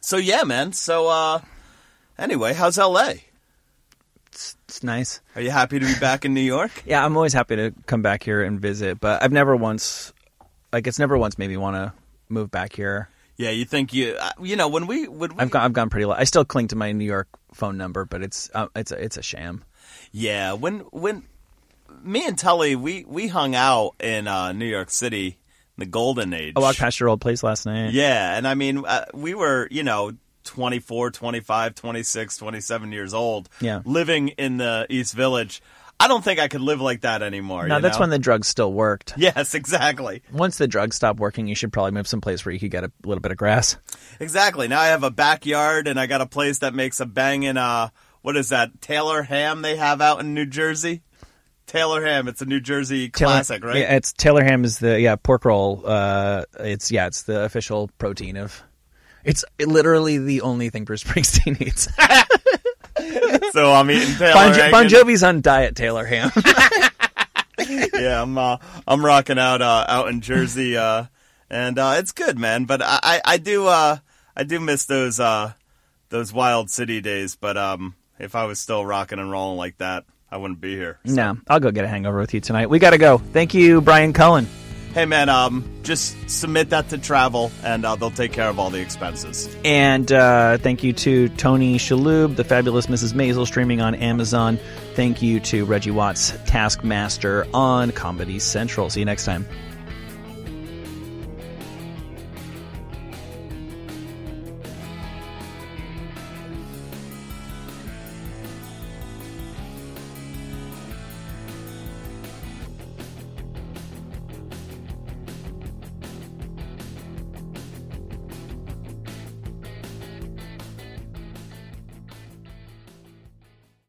Speaker 5: So yeah, man. So uh, anyway, how's LA?
Speaker 1: It's nice.
Speaker 5: Are you happy to be back in New York?
Speaker 1: Yeah, I'm always happy to come back here and visit, but I've never once, like, it's never once made me want to move back here.
Speaker 5: Yeah, you think you uh, you know when we when we
Speaker 1: I've gone, I've gone pretty low. I still cling to my New York phone number, but it's uh, it's a, it's a sham.
Speaker 5: Yeah, when when me and Tully we we hung out in uh, New York City, the golden age.
Speaker 1: I walked past your old place last night.
Speaker 5: Yeah, and I mean uh, we were, you know, 24, 25, 26, 27 years old.
Speaker 1: Yeah.
Speaker 5: Living in the East Village. I don't think I could live like that anymore.
Speaker 1: No, that's
Speaker 5: know?
Speaker 1: when the drugs still worked.
Speaker 5: Yes, exactly.
Speaker 1: Once the drugs stop working, you should probably move someplace where you could get a little bit of grass.
Speaker 5: Exactly. Now I have a backyard and I got a place that makes a banging uh what is that? Taylor ham they have out in New Jersey? Taylor ham, it's a New Jersey
Speaker 1: Taylor-
Speaker 5: classic, right?
Speaker 1: Yeah, it's Taylor ham is the yeah pork roll. Uh, it's yeah, it's the official protein of. It's literally the only thing Bruce Springsteen eats.
Speaker 5: So I'm eating Taylor
Speaker 1: Bon, Jo- bon Jovi's on diet Taylor ham.
Speaker 5: yeah, I'm uh, I'm rocking out uh, out in Jersey, uh, and uh, it's good, man. But I, I, I do uh, I do miss those uh, those wild city days. But um, if I was still rocking and rolling like that, I wouldn't be here.
Speaker 1: no, I'll go get a hangover with you tonight. We got to go. Thank you, Brian Cullen.
Speaker 5: Hey, man, um, just submit that to travel, and uh, they'll take care of all the expenses.
Speaker 1: And uh, thank you to Tony Shalhoub, the fabulous Mrs. Maisel, streaming on Amazon. Thank you to Reggie Watts, Taskmaster on Comedy Central. See you next time.